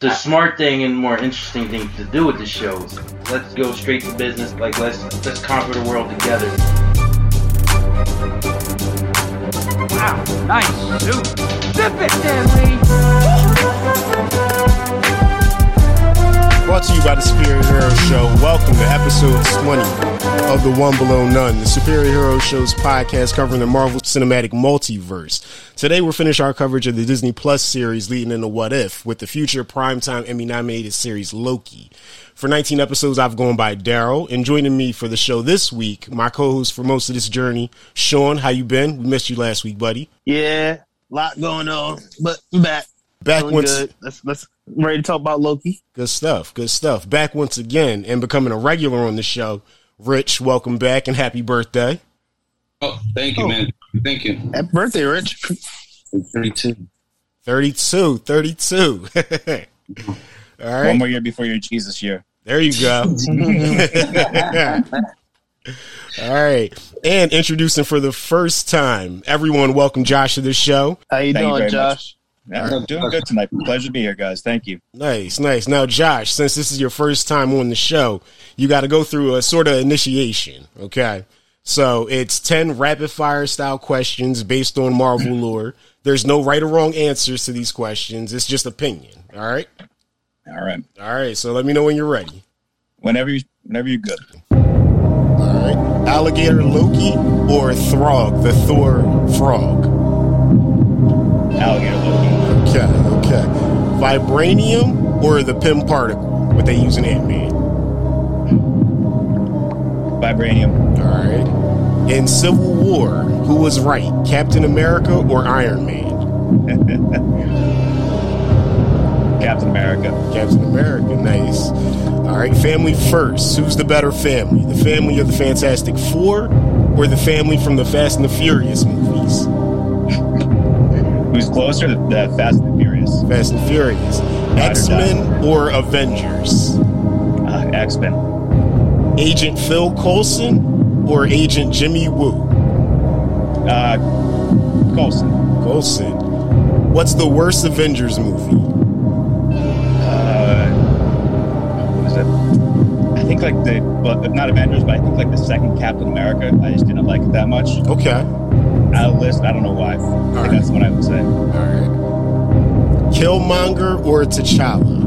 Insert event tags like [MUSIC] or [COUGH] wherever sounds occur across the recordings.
the smart thing and more interesting thing to do with the shows. Let's go straight to business. Like let's let's conquer the world together. Wow, nice suit. Zip it, Stanley. Brought to you by the Superior Hero Show. Welcome to episode 20 of The One Below None, the Superior Hero Show's podcast covering the Marvel Cinematic Multiverse. Today we'll finish our coverage of the Disney Plus series leading into What If with the future primetime Emmy nominated series Loki. For 19 episodes, I've gone by Daryl, and joining me for the show this week, my co-host for most of this journey, Sean. How you been? We missed you last week, buddy. Yeah, lot going on, but I'm back. Back Feeling once, good. Let's let's I'm ready to talk about Loki. Good stuff. Good stuff. Back once again and becoming a regular on the show. Rich, welcome back and happy birthday. Oh, thank you, Oh. man. Thank you. Happy birthday, Rich. 32. 32, 32. [LAUGHS] All right. One more year before your Jesus year. There you go. [LAUGHS] [LAUGHS] All right. And introducing for the first time, everyone, welcome Josh to the show. How you Thank doing, very Josh? Yeah, I'm doing good tonight. Pleasure to be here, guys. Thank you. Nice, nice. Now, Josh, since this is your first time on the show, you got to go through a sort of initiation. Okay. So it's 10 rapid fire style questions based on Marvel [CLEARS THROAT] lore. There's no right or wrong answers to these questions. It's just opinion. All right. All right. All right. So let me know when you're ready. Whenever you, whenever you're good. All right. Alligator Loki or Throg, the Thor frog? Alligator Loki. Vibranium or the Pym particle, what they use in Ant Man? Vibranium. All right. In Civil War, who was right, Captain America or Iron Man? [LAUGHS] Captain America. Captain America, nice. All right, family first. Who's the better family? The family of the Fantastic Four or the family from the Fast and the Furious movies? Who's closer? The, the Fast and Furious. Fast and Furious. X Men or Avengers? Uh, X Men. Agent Phil Coulson or Agent Jimmy Woo? Uh, Coulson. Coulson. What's the worst Avengers movie? Uh, what it? I think like the, well, not Avengers, but I think like the second Captain America. I just didn't like it that much. Okay. The list, I don't know why. I right. that's what I would say. All right. Killmonger or T'Challa?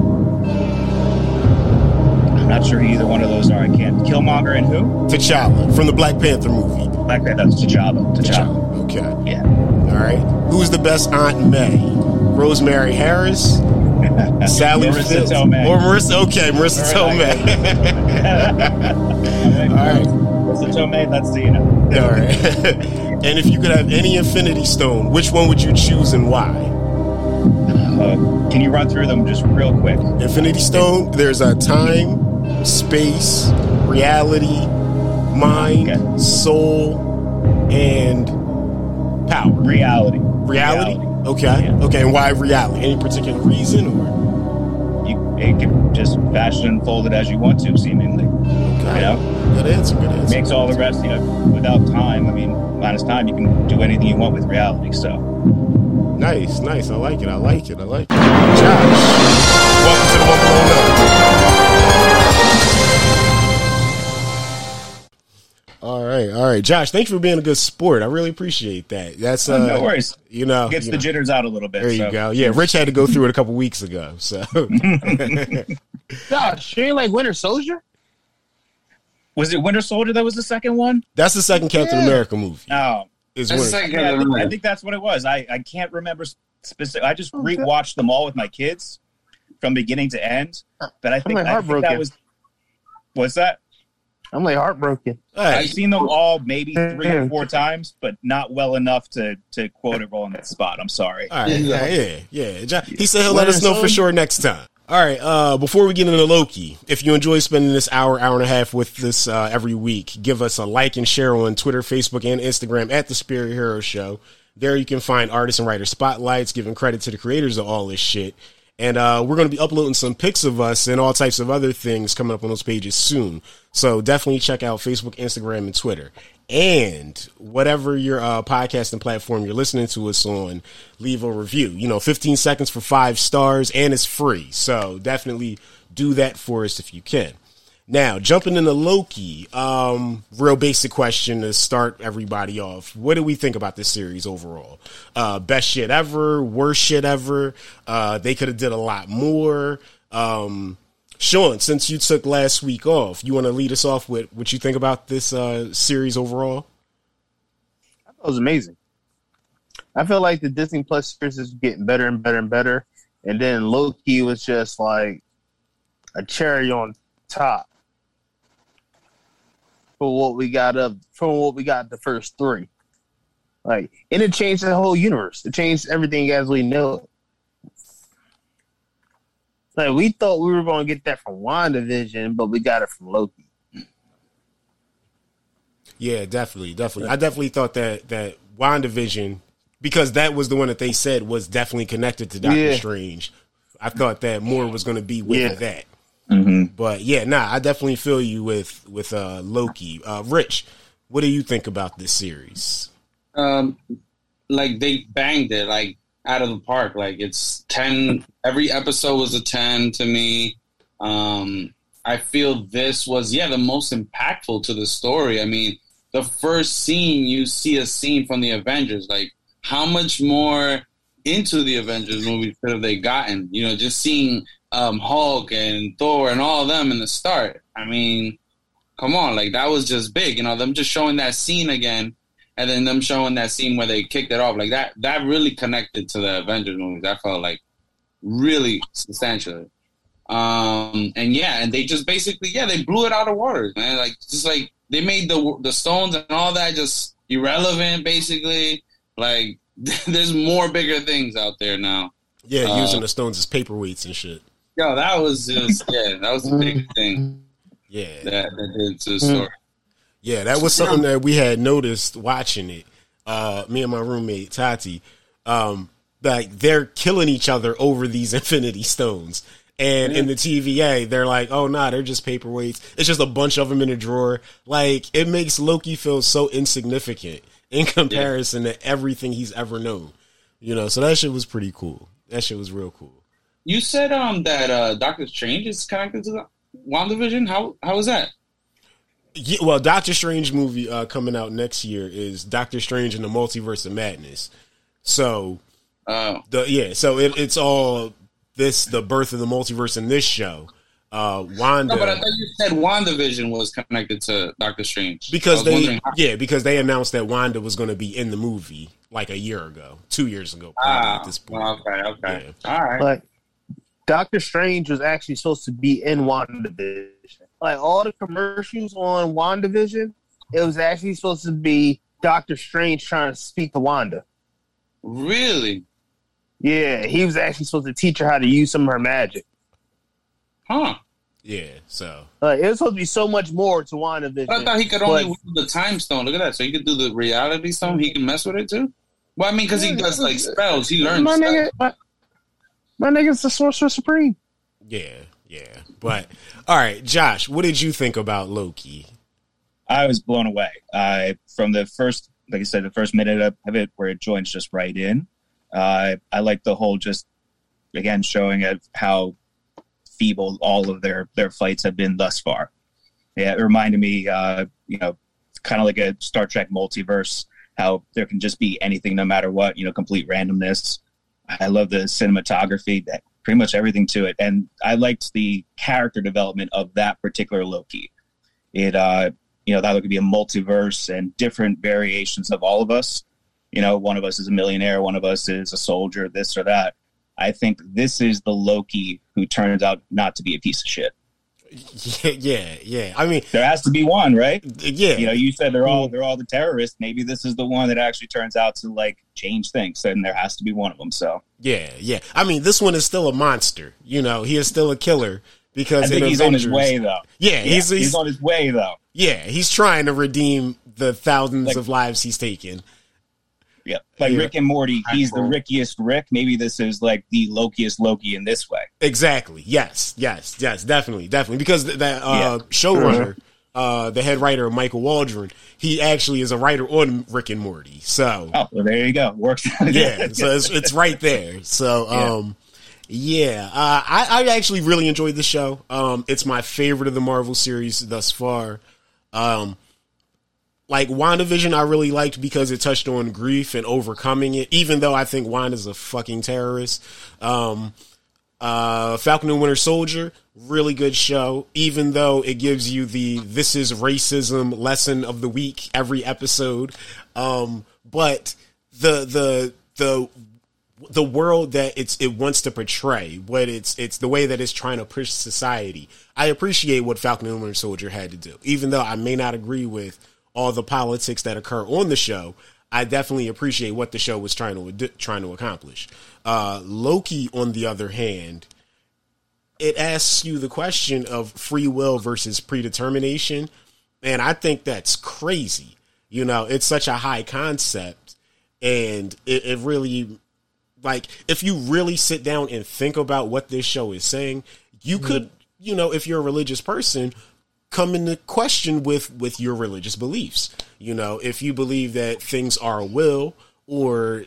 I'm not sure either one of those are. I can't. Killmonger and who? T'Challa from the Black Panther movie. Black Panther. That's T'Challa. T'Challa. Okay. Yeah. All right. Who's the best Aunt May? Rosemary Harris, [LAUGHS] Sally Marisa Tomei. or Marisa? Okay, Marisa. Tomei. [LAUGHS] All right. Marisa Tomei, that's the, you. All right. [LAUGHS] and if you could have any Infinity Stone, which one would you choose and why? Uh, can you run through them just real quick? Infinity Stone. There's a time, space, reality, mind, Okay. soul, and power. Reality. Reality. Okay. Yeah. Okay. And why reality? Any particular reason or? You, it can just fashion and fold it as you want to, seemingly. Okay. You know? Good answer. Good answer. Makes all the rest, you know, without time. I mean, minus time, you can do anything you want with reality. So, Nice, nice. I like it. I like it. I like it. Josh, welcome to the One Below All right, all right, Josh. Thanks for being a good sport. I really appreciate that. That's uh, no worries. You know, Gets you the know. jitters out a little bit. There you go. Yeah, Rich had to go through it a couple weeks ago. So [LAUGHS] [LAUGHS] Josh, you ain't like Winter Soldier? Was it Winter Soldier that was the second one? that's the second Captain Yeah. America movie. Oh, Is That's Winter- the second yeah, I, think, I think that's what it was. I, I can't remember specific. I just oh, Okay. rewatched them all with my kids from beginning to end. Uh, but I think, like I think that heartbroken. was. What's that? I'm like heartbroken. Hey, I've seen them all maybe three or four times, but not well enough to to quote it all on that spot. I'm sorry. All right, yeah, yeah, yeah. He said he'll let us know for sure next time. All right. Uh, before we get into Loki, if you enjoy spending this hour, hour and a half with this uh, every week, give us a like and share on Twitter, Facebook, and Instagram at the Superior Hero Show. There you can find artists and writer spotlights, giving credit to the creators of all this shit. And uh, we're going to be uploading some pics of us and all types of other things coming up on those pages soon. So definitely check out Facebook, Instagram, and Twitter. And whatever your uh, podcasting platform you're listening to us on, leave a review. You know, 15 seconds for five stars, and it's free. So definitely do that for us if you can. Now, jumping into Loki, um, real basic question to start everybody off. What do we think about this series overall? Uh, best shit ever, worst shit ever. Uh, they could have did a lot more. Um, Sean, since you took last week off, you want to lead us off with what you think about this uh, series overall? That was amazing. I feel like the Disney Plus series is getting better and better and better. And then Loki was just like a cherry on top for what we got up from what we got the first three. Like, and it changed the whole universe. It changed everything as we know it. Like we thought we were going to get that from WandaVision, but we got it from Loki. Yeah, definitely, definitely. I definitely thought that that WandaVision, because that was the one that they said was definitely connected to Doctor Yeah. Strange. I thought that more was going to be with Yeah. that. Mm-hmm. But yeah, nah, I definitely feel you with with uh, Loki. Uh, Rich, what do you think about this series? um, like they banged it like out of the park. Like it's ten. Every episode was a ten to me. Um, I feel this was yeah the most impactful to the story. I mean, the first scene you see a scene from the Avengers. Like how much more into the Avengers movie could have they gotten? You know, just seeing um, Hulk and Thor and all of them in the start. I mean, come on, like that was just big. You know, them just showing that scene again and then them showing that scene where they kicked it off like that that really connected to the avengers movies i felt like really substantially um and yeah and they just basically yeah they blew it out of water, man like just like they made the the stones and all that just irrelevant basically like [LAUGHS] there's more bigger things out there now Yeah, Uh, using the stones as paperweights and shit. Yo that was just yeah that was a big thing Yeah, that, that did to the story yeah, that was something that we had noticed watching it. Uh, me and my roommate Tati, um, like they're killing each other over these [LAUGHS] Infinity Stones. And in the TVA, they're like, "Oh nah, they're just paperweights. It's just a bunch of them in a drawer." Like it makes Loki feel so insignificant in [LAUGHS] comparison to everything he's ever known. You know, so that shit was pretty cool. That shit was real cool. You said um that uh doctor strange is connected to the WandaVision. how how is that Yeah, well, Doctor Strange movie uh, coming out next year is Doctor Strange and the Multiverse of Madness. So uh the yeah, so it, it's all this the birth of the multiverse in this show. Uh, Wanda No, but I thought you said WandaVision was connected to Doctor Strange. Because they how- yeah because they announced that Wanda was going to be in the movie like a year ago, two years ago, Ah, at this point. okay, okay, all right. Like Doctor Strange was actually supposed to be in WandaVision. Like all the commercials on WandaVision, it was actually supposed to be Doctor Strange trying to speak to Wanda. Really? Yeah, he was actually supposed to teach her how to use some of her magic. Huh? Yeah, so Like it was supposed to be so much more to WandaVision. But I thought he could only But- the time stone. Look at that. So he could do the reality stone. He can mess with it too. Well, I mean, because he does like spells. He learns. my spells. nigga, my, my nigga's the Sorcerer Supreme. yeah, yeah. But all right, Josh, what did you think about Loki? I was blown away. I from the first, like I said, the first minute of of it where it joins just right in. Uh, I like the whole just again showing of how feeble all of their their fights have been thus far. Yeah, it reminded me, uh, you know, kind of like a Star Trek multiverse. How there can just be anything, no matter what. You know, complete randomness. I love the cinematography, that pretty much everything to it, and I liked the character development of that particular Loki. It, uh, you know, that could be a multiverse and different variations of all of us. You know, one of us is a millionaire, one of us is a soldier, this or that. I think this is the Loki who turns out not to be a piece of shit. Yeah, yeah, yeah. I mean, There has to be one, right? yeah, You know, you said they're all mm. they're all the terrorists. Maybe this is the one that actually turns out to like change things, and there has to be one of them. So Yeah, yeah. I mean, this one is still a monster. You know, he is still a killer because I think in he's on his way, though. Yeah, Yeah, he's, he's, he's, on his way, though. yeah, he's trying to redeem the thousands Like- of lives he's taken. Yeah, like Yeah. Rick and Morty, he's the Cool. rickiest Rick. Maybe this is like the Lokiest Loki in this way. Exactly. Yes. Yes. Yes. Definitely. Definitely. Because that uh, Yeah. showrunner, uh, the head writer Michael Waldron, he actually is a writer on Rick and Morty. So Oh, well, there you go. Works. [LAUGHS] yeah, so it's, it's right there. So um, yeah, uh, I, I actually really enjoyed the show. Um, it's my favorite of the Marvel series thus far. Um, like WandaVision, I really liked because it touched on grief and overcoming it. Even though I think Wanda's a fucking terrorist. Um, uh, Falcon and Winter Soldier, really good show. Even though it gives you the "this is racism" lesson of the week every episode, um, but the the the the world that it's it wants to portray, what it's it's the way that it's trying to push society. I appreciate what Falcon and Winter Soldier had to do, even though I may not agree with all the politics that occur on the show. I definitely appreciate what the show was trying to trying to accomplish. Uh, Loki, on the other hand, it asks you the question of free will versus predetermination, and I think that's crazy. You know, it's such a high concept, and it, it really like if you really sit down and think about what this show is saying, you could, you know, if you're a religious person, come into question with with your religious beliefs. You know, if you believe that things are a will or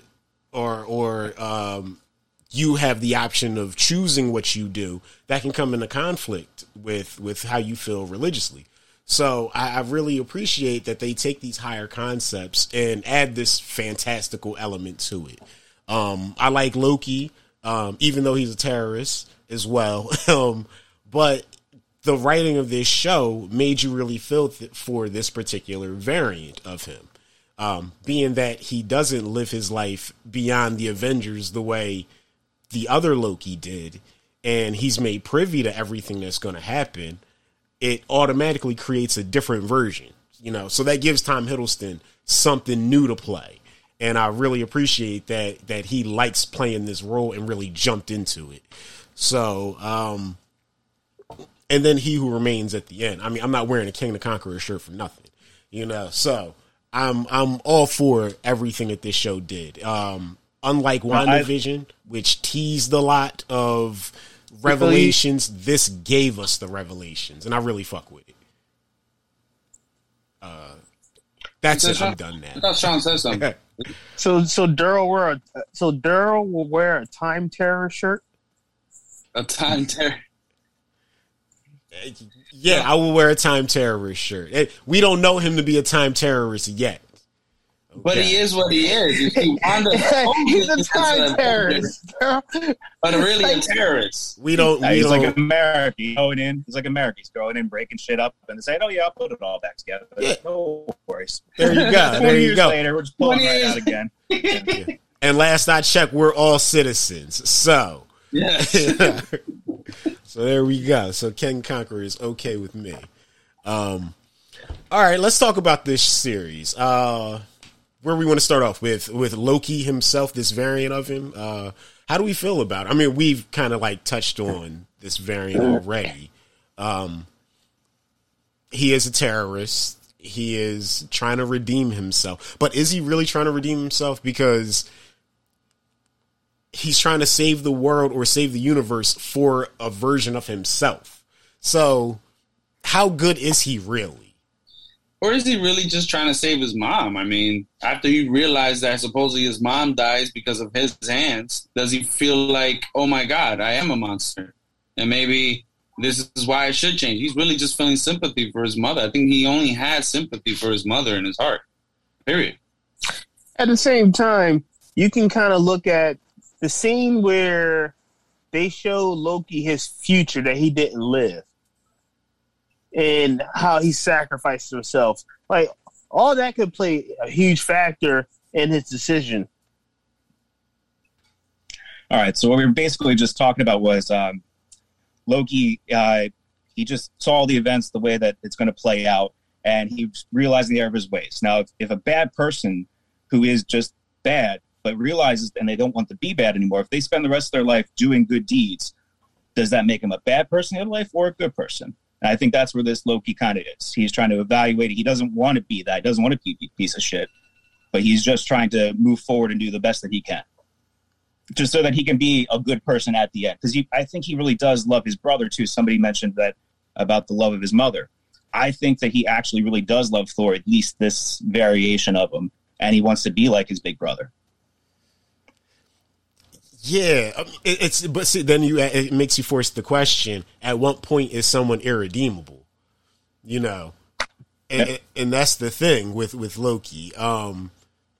or or um you have the option of choosing what you do, that can come into conflict with with how you feel religiously. So I, I really appreciate that they take these higher concepts and add this fantastical element to it. Um, I like Loki, um, even though he's a terrorist as well. [LAUGHS] um, but the writing of this show made you really feel th- for this particular variant of him. Um, being that he doesn't live his life beyond the Avengers the way the other Loki did, and he's made privy to everything that's going to happen, it automatically creates a different version. You know, so that gives Tom Hiddleston something new to play, and I really appreciate that that he likes playing this role and really jumped into it. So, um, and then he who remains at the end. I mean, I'm not wearing a Kang the Conqueror shirt for nothing, you know. So I'm I'm all for everything that this show did. Um, unlike Well, I- WandaVision, which teased a lot of revelations, this gave us the revelations, and I really fuck with it. Uh, that's it. I'm done I now. thought Sean said something. So so Daryl wear a so Daryl will wear a time terror shirt. A time terror. Yeah, I will wear a time terrorist shirt. We don't know him to be a time terrorist yet. But he is what he is. You [LAUGHS] He's a time terrorist. but really a terrorist. We don't. We he's don't. like America. He's going in. He's like America. He's going in, breaking shit up, and saying, "Oh yeah, I'll put it all back together." Yeah. No worries. there you go. [LAUGHS] There 20 you years go. later, we're just pulling right out again. [LAUGHS] Yeah. And last I checked, we're all citizens. So, Yeah. So there we go. So Kang Conqueror is okay with me. Um, all right, let's talk about this series. Uh, where we want to start off with with Loki himself, this variant of him. Uh, how do we feel about it? I mean, we've kind of like touched on this variant already. Um, he is a terrorist. He is trying to redeem himself, but is he really trying to redeem himself? Because he's trying to save the world or save the universe for a version of himself. So, how good is he really? Or is he really just trying to save his mom? I mean, after he realized that supposedly his mom dies because of his hands, does he feel like, oh my God, I am a monster? And maybe this is why I should change. He's really just feeling sympathy for his mother. I think he only has sympathy for his mother in his heart. Period. At the same time, you can kind of look at the scene where they show Loki his future that he didn't live and how he sacrificed himself. Like all that could play a huge factor in his decision. All right. So what we were basically just talking about was um, Loki. Uh, he just saw the events the way that it's going to play out, and he's realizing the error of his ways. Now, if, if a bad person who is just bad but realizes and they don't want to be bad anymore, if they spend the rest of their life doing good deeds, does that make him a bad person in life or a good person? And I think that's where this Loki kind of is. He's trying to evaluate. He doesn't want to be that. He doesn't want to be a piece of shit. but he's just trying to move forward and do the best that he can, just so that he can be a good person at the end. Because I think he really does love his brother too. Somebody mentioned that about the love of his mother. I think that he actually really does love Thor, at least this variation of him, and he wants to be like his big brother. Yeah, it, it's but see, then you it makes you force the question: At what point is someone irredeemable? You know, and, Yep. and that's the thing with with Loki, um,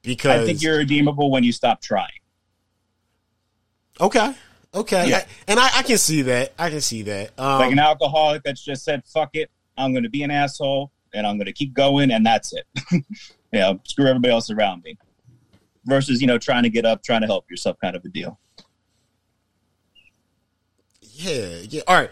because I think you're redeemable when you stop trying. okay, okay, Yeah. I- and I, I can see that. I can see that. Um, like an alcoholic that's just said, "Fuck it, I'm going to be an asshole and I'm going to keep going," and that's it. [LAUGHS] you know, screw everybody else around me. Versus, you know, trying to get up, trying to help yourself, kind of a deal. Yeah, yeah. All right.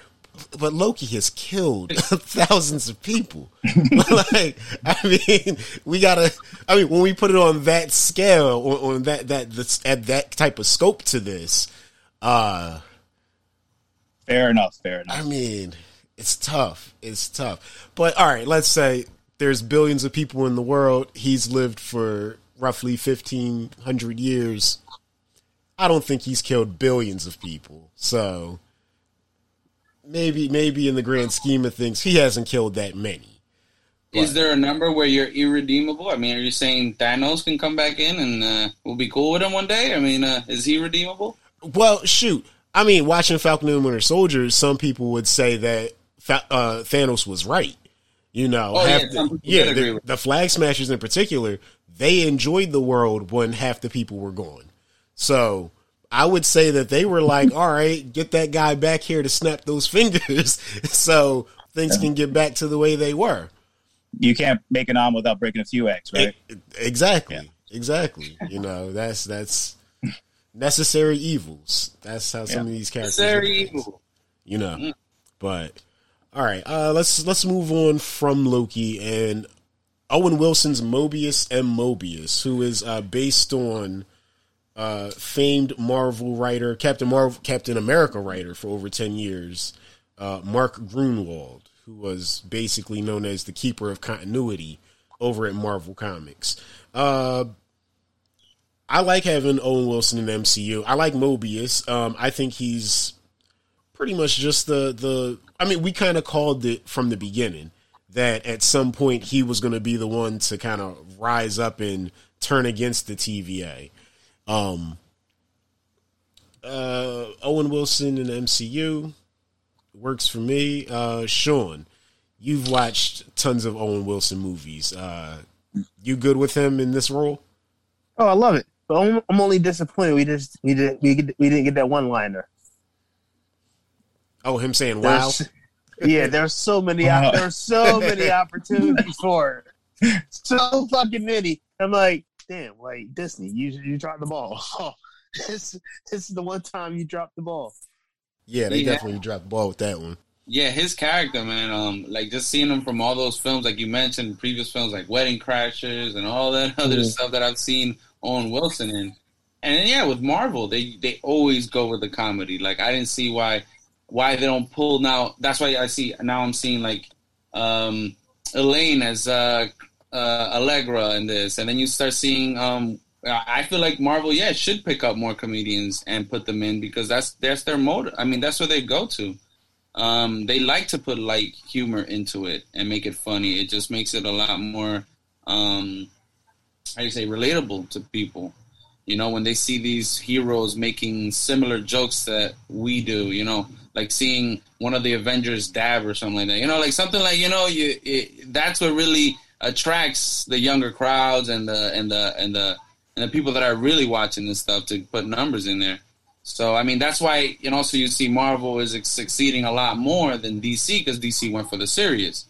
But Loki has killed [LAUGHS] [LAUGHS] thousands of people. [LAUGHS] like, I mean, we gotta. I mean, when we put it on that scale, on, on that that that's at that type of scope to this, uh, Fair enough. Fair enough. I mean, it's tough. It's tough. But all right, let's say there's billions of people in the world. He's lived for roughly fifteen hundred years. I don't think he's killed billions of people. So maybe, maybe in the grand scheme of things, he hasn't killed that many. Is there a number where you're irredeemable? I mean, are you saying Thanos can come back in and uh, we'll be cool with him one day? I mean, uh, is he redeemable? Well, shoot. I mean, watching Falcon and Winter Soldier, some people would say that uh, Thanos was right. You know, Oh, yeah, the, yeah, the, the Flag Smashers in particular, they enjoyed the world when half the people were gone. So I would say that they were like, all right, get that guy back here to snap those [LAUGHS] fingers so things can get back to the way they were. you can't make an omelet without breaking a few eggs, right? E- exactly. Yeah. Exactly. You know, that's that's necessary evils. That's how some of these characters Necessary placed, evil. You know. But all right, uh let's let's move on from Loki and Owen Wilson's Mobius and Mobius, who is uh based on uh famed Marvel writer, Captain Marvel Captain America writer for over 10 years, uh Mark Gruenwald, who was basically known as the keeper of continuity over at Marvel Comics. Uh I like having Owen Wilson in the MCU. I like Mobius. Um, I think he's pretty much just the the. I mean, we kind of called it from the beginning that at some point he was going to be the one to kind of rise up and turn against the TVA. Um, uh, Owen Wilson in the MCU works for me. Uh, Sean, you've watched tons of Owen Wilson movies. Uh, you good with him in this role? Oh, I love it. But I'm, I'm only disappointed we just we did we, we didn't get that one liner. Oh, him saying wow. [LAUGHS] yeah, there's so many Wow. [LAUGHS] there's so many opportunities for it. So fucking many. I'm like, damn, like Disney, you you dropped the ball. Oh, [LAUGHS] this this is the one time you dropped the ball. Yeah, they Yeah. definitely dropped the ball with that one. Yeah, his character, man. Um, like just seeing him from all those films, like you mentioned, previous films like Wedding Crashers and all that [LAUGHS] other Mhm. stuff that I've seen Owen Wilson in. And yeah, with Marvel, they they always go with the comedy. Like I didn't see why why they don't pull now. That's why I see now. I'm seeing like um, Elaine as uh, uh, Allegra in this, and then you start seeing. Um, I feel like Marvel, yeah, should pick up more comedians and put them in because that's that's their mode. I mean, that's where they go to um, they like to put light humor into it and make it funny. It just makes it a lot more, um, how do you say, relatable to people. You know, when they see these heroes making similar jokes that we do, you know, like seeing one of the Avengers dab or something like that. You know, like something like you know, you it, that's what really attracts the younger crowds and the and the and the and the people that are really watching this stuff to put numbers in there. So I mean that's why and also you see Marvel is succeeding a lot more than DC because DC went for the serious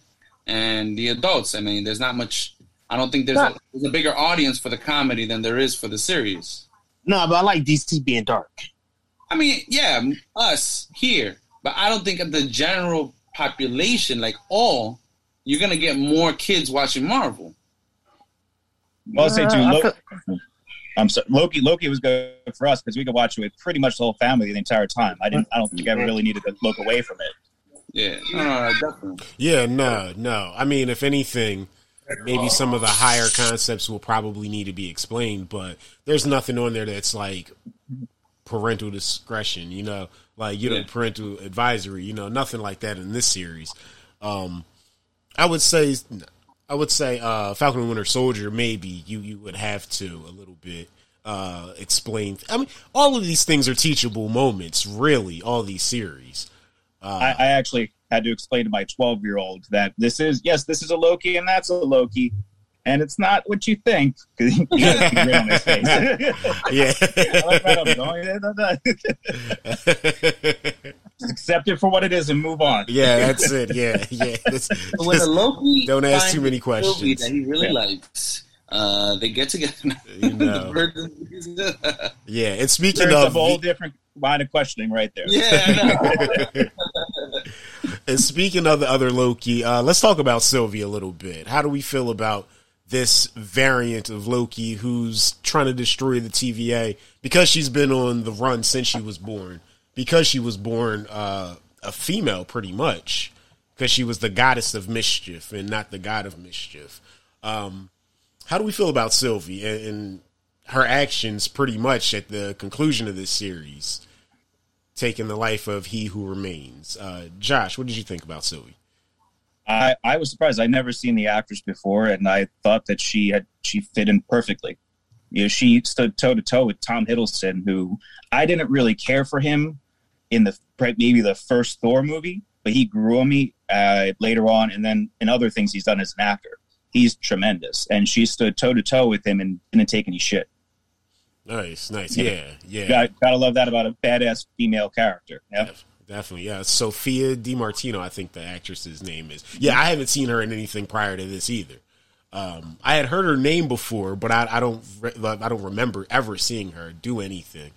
and the adults. I mean there's not much. I don't think there's a, there's a bigger audience for the comedy than there is for the series. No, but I like DC being dark. I mean yeah, us here, but I don't think of the general population like all. You're gonna get more kids watching Marvel. Well, I'll say too. Uh, I Lo- feel- I'm sorry, Loki. Loki was good for us because we could watch it with pretty much the whole family the entire time. I didn't. I don't think I really needed to look away from it. Yeah, no, no, no definitely. Yeah, no, no. I mean, if anything, maybe some of the higher concepts will probably need to be explained, but there's nothing on there that's like parental discretion, you know, like you know, Yeah. parental advisory, you know, nothing like that in this series. Um, I would say, I would say, uh, Falcon and Winter Soldier. Maybe you you would have to a little bit uh explain. I mean, all of these things are teachable moments. Really, all these series. I, I actually had to explain to my 12 year old that this is yes, this is a Loki and that's a Loki, and it's not what you think. he he had a grin on his face. [LAUGHS] Yeah. I like that, I'm going, "Eh, no, no." [LAUGHS] Just accept it for what it is and move on. yeah, that's it. Yeah, yeah. [LAUGHS] That's, when just- the Loki don't ask too many a Sylvie questions. that he really Yeah. likes. Uh, they get together. You know. The bird- yeah, and speaking There's a of whole different line of questioning right there. yeah, I know. And speaking of the other Loki, uh, let's talk about Sylvie a little bit. How do we feel about this variant of Loki who's trying to destroy the TVA because she's been on the run since she was born? Because she was born uh, a female, pretty much, because she was the goddess of mischief and not the god of mischief. Um, how do we feel about Sylvie and, and her actions, pretty much at the conclusion of this series? taking the life of he who remains. Uh, Josh, what did you think about Sylvie? I, I was surprised. I'd never seen the actress before, and I thought that she had she fit in perfectly. You know, she stood toe to toe with Tom Hiddleston, who I didn't really care for him in the maybe the first Thor movie, but he grew on me uh, later on, and then in other things he's done as an actor. He's tremendous, and she stood toe to toe with him and didn't take any shit. Nice, nice. Yeah, yeah. Got, gotta love that about a badass female character. Yep. Def- Definitely, yeah. Sophia Di Martino, I think the actress's name is. Yeah, I haven't seen her in anything prior to this either. Um, I had heard her name before, but I, I don't, re- I don't remember ever seeing her do anything.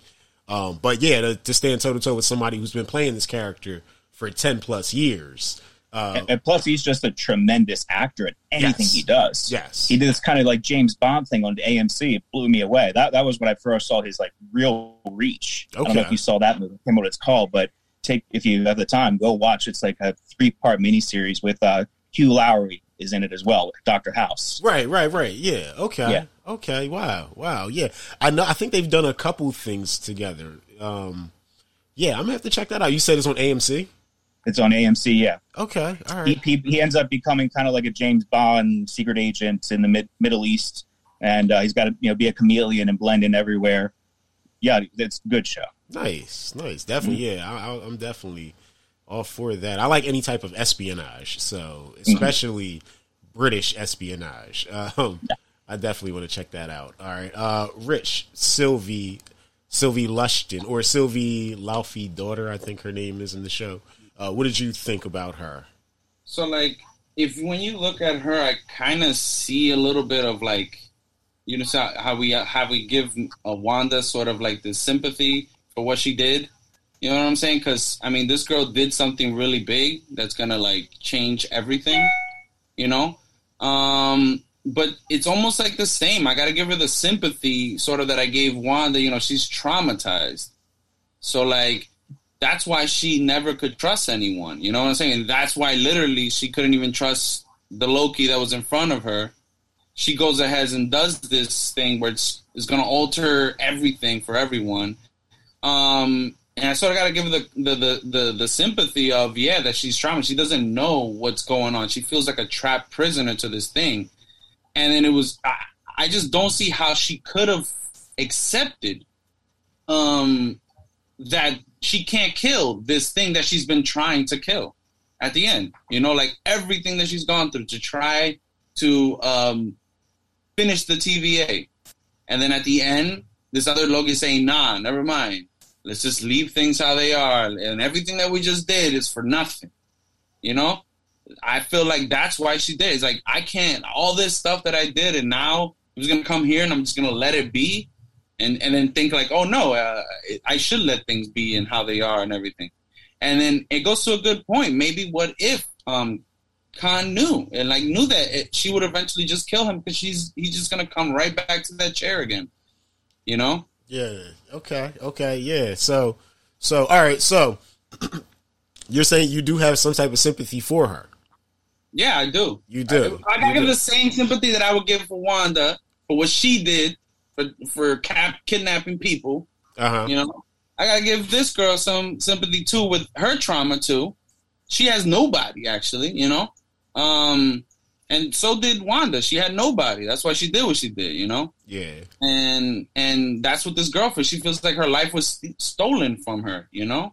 Um, but yeah, to, to stand toe to toe with somebody who's been playing this character for ten plus years. Uh, And, and plus, he's just a tremendous actor at anything Yes. he does. yes, he did this kind of like James Bond thing on AMC. It blew me away. That that was when I first saw his like real reach. Okay. I don't know if you saw that movie. I can't remember what it's called, but take if you have the time, go watch. It's like a three part miniseries with uh, Hugh Laurie is in it as well, Doctor House. Right, right, right. Yeah. Okay. Yeah. Okay. Wow. Wow. Yeah. I know. I think they've done a couple things together. Um, yeah, I'm gonna have to check that out. You said it's on AMC. It's on AMC. Yeah, Okay. All right. he, he he ends up becoming kind of like a James Bond secret agent in the mid, Middle East, and uh, he's got to you know be a chameleon and blend in everywhere. Yeah, it's a good show. Nice. Nice. Definitely. Yeah. I, I, I'm definitely all for that. I like any type of espionage. So especially British espionage. [LAUGHS] Um, I definitely want to check that out. All right. Uh, Rich Sylvie Sylvie Lushton or Sylvie Laufeydottir, I think her name is in the show. Uh, what did you think about her? So like, if when you look at her, I kind of see a little bit of like, you know, so how we how we give a Wanda sort of like the sympathy for what she did. You know what I'm saying? Because I mean, this girl did something really big that's gonna like change everything. You know, um, but it's almost like the same. I gotta give her the sympathy sort of that I gave Wanda. You know, she's traumatized. So like that's why she never could trust anyone. You know what I'm saying? And that's why literally she couldn't even trust the Loki that was in front of her. She goes ahead and does this thing where it's, it's going to alter everything for everyone. Um, and I sort of got to give her the, the, the, the, the sympathy of, yeah, that she's traumatized. She doesn't know what's going on. She feels like a trapped prisoner to this thing. And then it was, I, I just don't see how she could have accepted um, that she can't kill this thing that she's been trying to kill at the end. You know, like everything that she's gone through to try to um, finish the TVA. And then at the end, this other log is saying, nah, never mind. Let's just leave things how they are. And everything that we just did is for nothing. You know? I feel like that's why she did. It's like, I can't, all this stuff that I did, and now I'm just going to come here and I'm just going to let it be and and then think like, oh no, uh, I should let things be and how they are and everything. And then it goes to a good point. Maybe what if um, Kang knew and like knew that it, she would eventually just kill him because she's he's just gonna come right back to that chair again. You know? Yeah. Okay. Okay. Yeah. So, so all right. So, [CLEARS THROAT] you're saying you do have some type of sympathy for her. Yeah, I do. You do. I, I gotta give do. the same sympathy that I would give for Wanda for what she did for for cap kidnapping people. Uh-huh. You know, I gotta give this girl some sympathy too with her trauma too. She has nobody actually. You know, um, and so did Wanda. She had nobody. That's why she did what she did. You know, Yeah. and and that's what this girl feels. She feels like her life was st- stolen from her. You know,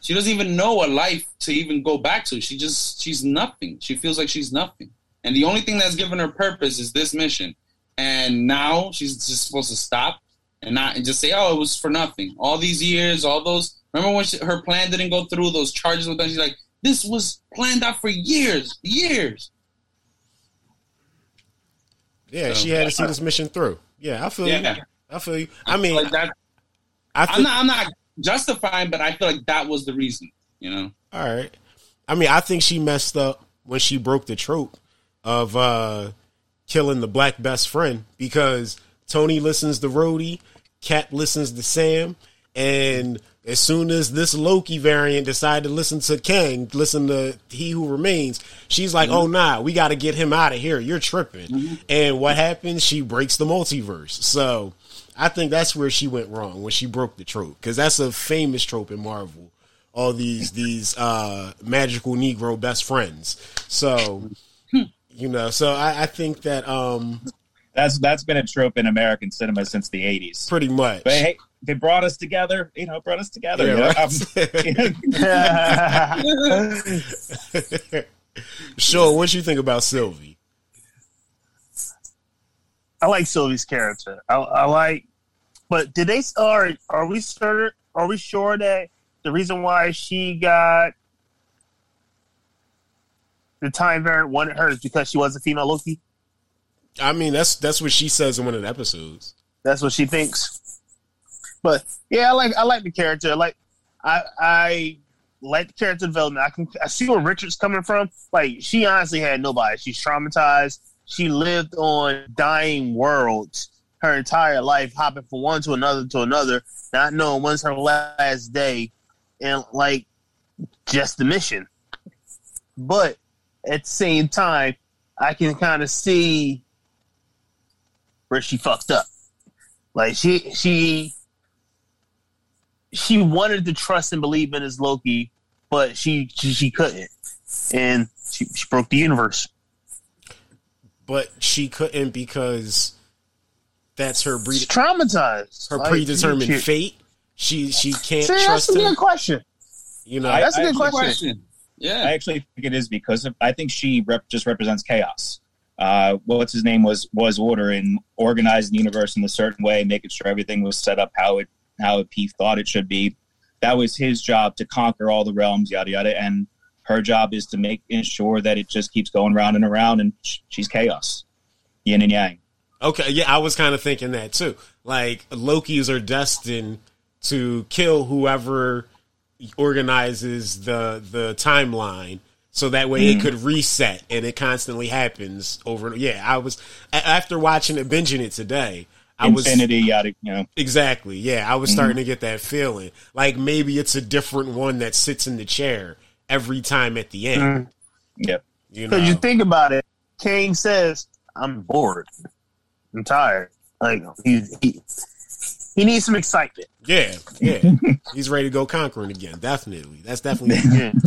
she doesn't even know a life to even go back to. She just she's nothing. She feels like she's nothing. And the only thing that's given her purpose is this mission. And now she's just supposed to stop and not and just say, "Oh, it was for nothing." All these years, all those. Remember when she, her plan didn't go through? Those charges were done. She's like, "This was planned out for years, years." Yeah, So- she had to see this mission through. Yeah, I feel you. I feel you. I mean, like that. I I'm not. I'm not justifying, but I feel like that was the reason. You know. all right. I mean, I think she messed up when she broke the trope of uh killing the black best friend because Tony listens to Rhodey, Cap listens to Sam, and as soon as this Loki variant decided to listen to Kang, listen to He Who Remains, she's like, "Oh nah, we got to get him out of here. You're tripping." And what happens? She breaks the multiverse. So I think that's where she went wrong when she broke the trope because that's a famous trope in Marvel. All these these uh, magical Negro best friends. So you know, so I, I think that um, That's that's been a trope in American cinema since the '80s. pretty much. But hey, they brought us together. You know, brought us together. Yeah, you know? right. [LAUGHS] Um, Sure, what you think about Sylvie? I like Sylvie's character. I, I like, but did they are are we sure are we sure that the reason why she got the time variant wanted her is because she was a female Loki? I mean, that's that's what she says in one of the episodes. That's what she thinks. But yeah, I like I like the character. Like I I like the character development. I can I see where Richard's coming from. Like she honestly had nobody. She's traumatized. She lived on dying worlds her entire life, hopping from one to another to another, not knowing when's her last day, and like just the mission. But at the same time, I can kind of see where she fucked up. Like she she she wanted to trust and believe in his Loki, but she she, she couldn't, and she, she broke the universe. But she couldn't because that's her breed. She's traumatized. her Like, predetermined she- fate. She she can't See, that's trust a good question. You know, I- That's a good question. Question. Yeah. I actually think it is because of, I think she rep, just represents chaos. Uh, what's his name was was order and organizing the universe in a certain way, making sure everything was set up how it how he thought it should be. That was his job to conquer all the realms, yada yada. And her job is to make ensure that it just keeps going round and around. And she's chaos, yin and yang. Okay, yeah, I was kind of thinking that too. Like Loki's are destined to kill whoever organizes the the timeline, so that way it mm-hmm. could reset, and it constantly happens over. Yeah, I was after watching it, binging it today. I was Infinity, yada, you know. exactly yeah. I was starting to get that feeling, like maybe it's a different one that sits in the chair every time at the end. Yep. You know, Because you think about it, Kang says, "I'm bored, I'm tired." Like he he, he needs some excitement. yeah, yeah, [LAUGHS] he's ready to go conquering again. Definitely, that's definitely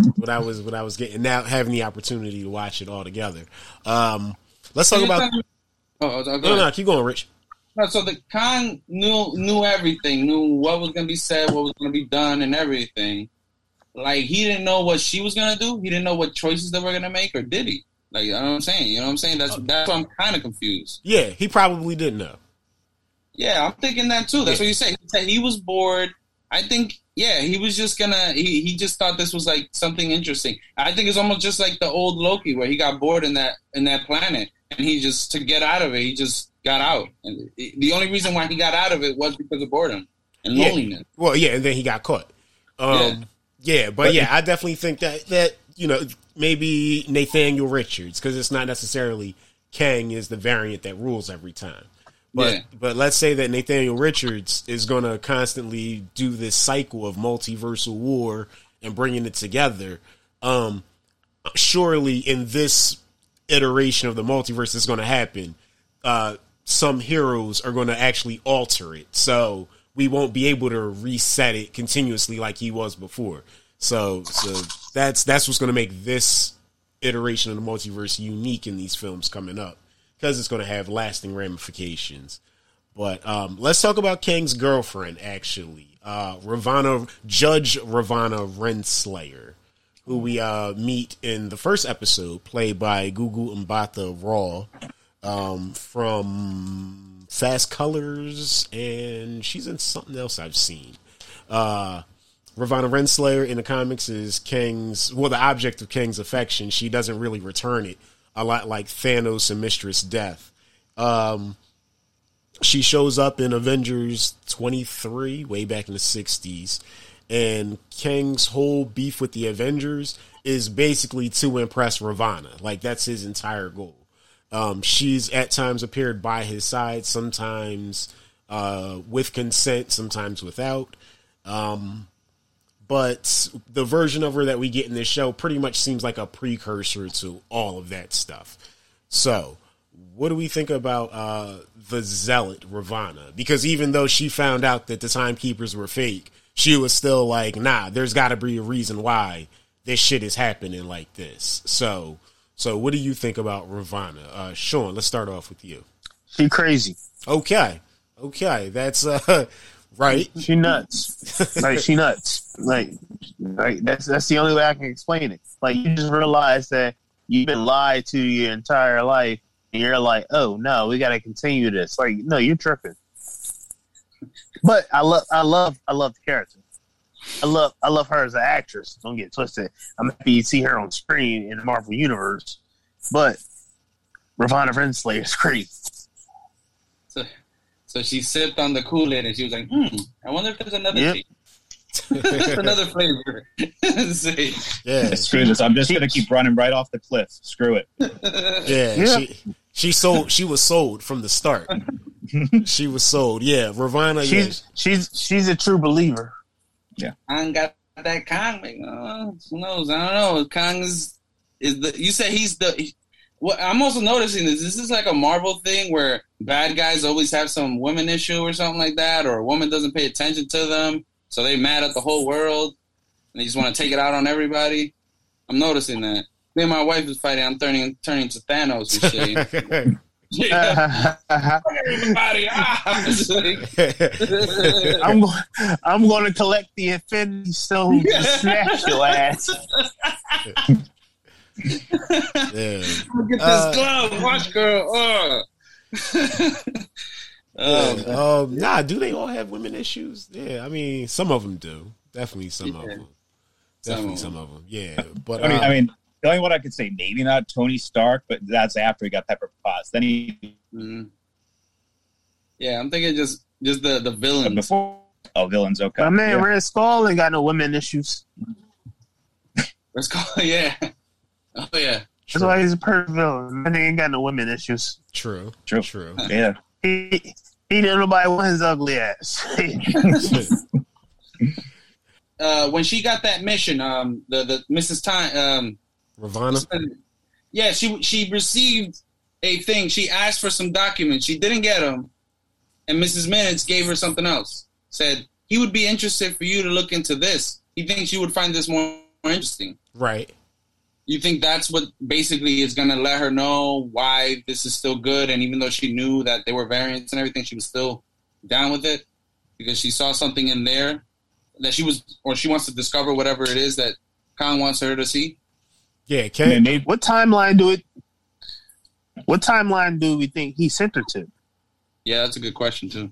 [LAUGHS] what I was what I was getting now having the opportunity to watch it all together. Um, let's talk about Oh, oh, no, no, keep going, Rich. No, so the Kang knew knew everything, knew what was gonna be said, what was gonna be done, and everything. Like he didn't know what she was gonna do. He didn't know what choices they were gonna make, or did he? Like you know what I'm saying. You know what I'm saying? That's that's why I'm kind of confused. Yeah, he probably didn't know. Yeah, I'm thinking that too. That's Yeah. what you said. He said he was bored. I think, yeah, he was just gonna. He, he just thought this was like something interesting. I think it's almost just like the old Loki, where he got bored in that in that planet, and he just to get out of it, he just got out. And the only reason why he got out of it was because of boredom and Yeah. loneliness. Well, yeah, and then he got caught. Um, yeah. but yeah, I definitely think that that you know maybe Nathaniel Richards because it's not necessarily Kang is the variant that rules every time. But Yeah. but let's say that Nathaniel Richards is going to constantly do this cycle of multiversal war and bringing it together. Um, surely in this iteration of the multiverse is going to happen, uh, some heroes are going to actually alter it. So we won't be able to reset it continuously like he was before. So, so that's that's what's going to make this iteration of the multiverse unique in these films coming up because it's going to have lasting ramifications. But um, let's talk about Kang's girlfriend, actually, uh, Ravonna Judge Ravonna Renslayer, who we uh, meet in the first episode, played by Gugu Mbatha Raw um, from Fast Colors, and she's in something else I've seen. Uh, Ravonna Renslayer in the comics is Kang's, well, the object of Kang's affection. She doesn't really return it, a lot like Thanos and Mistress Death. Um, she shows up in Avengers 23, way back in the 60s. And Kang's whole beef with the Avengers is basically to impress Ravonna. Like, that's his entire goal. Um, she's at times appeared by his side, sometimes uh, with consent, sometimes without. Um, but the version of her that we get in this show pretty much seems like a precursor to all of that stuff. So, what do we think about uh, the zealot Ravonna? Because even though she found out that the timekeepers were fake, she was still like, "Nah, there's got to be a reason why this shit is happening like this." So, so what do you think about Ravonna? Uh, Sean, let's start off with you. She crazy. Okay, okay, that's uh, [LAUGHS] right. She nuts. [LAUGHS] like she nuts. Like, like that's that's the only way I can explain it. Like you just realize that you've been lied to your entire life, and you're like, oh no, we got to continue this. Like, no, you're tripping. But I love, I love, I love the character. I love, I love her as an actress. Don't get twisted. I'm happy you see her on screen in the Marvel universe, but Ravonna Renslayer is great. So, so she sipped on the Kool Aid and she was like, "Hmm, I wonder if there's another Yep. [LAUGHS] another flavor." [LAUGHS] Yeah, Screw this. I'm just going to keep running right off the cliff. Screw it. [LAUGHS] Yeah, Yeah. she she sold. She was sold from the start. she was sold. Yeah, Ravonna. Yeah, She's she's she's a true believer. I ain't got that Kang. Like, uh, who knows? I don't know. Kang is is the. You say he's the. What I'm also noticing is this is like a Marvel thing where bad guys always have some women issue or something like that, or a woman doesn't pay attention to them, so they mad at the whole world and they just want to take it out on everybody. I'm noticing that. Me and my wife is fighting. I'm turning turning to Thanos and shit. [LAUGHS] yeah, everybody. I'm going. I'm going to collect the Infinity Stone to snatch your ass. yeah. Get this Uh, glove, watch girl. Uh. oh, [LAUGHS] Yeah. Um, nah, do they all have women issues? Yeah, I mean, some of them do. Definitely some of them. Definitely of some of them. Yeah, but I mean, uh, I mean, the only one I could say maybe not Tony Stark, but that's after he got Pepper Potts. Then he Mhm. yeah, I'm thinking just just the the but villains. before oh villains okay. My man Yeah. Red Skull ain't got no women issues. Let's [LAUGHS] go. Yeah. Oh yeah. That's why he's a perfect villain. Man, he ain't got no women issues. true, True. true. [LAUGHS] Yeah. He he didn't nobody want his ugly ass. [LAUGHS] Uh, when she got that mission, um, the the Mrs. Time, um, Ravonna. yeah, she she received a thing. She asked for some documents. She didn't get them, and Mrs. Minutes gave her something else. Said he would be interested for you to look into this. He thinks you would find this more, more interesting. Right. You think that's what basically is going to let her know why this is still good, and even though she knew that there were variants and everything, she was still down with it because she saw something in there that she was, or she wants to discover whatever it is that Kang wants her to see. Yeah, And Kang. maybe, what timeline do it? What timeline do we think he sent her to? Yeah, that's a good question too.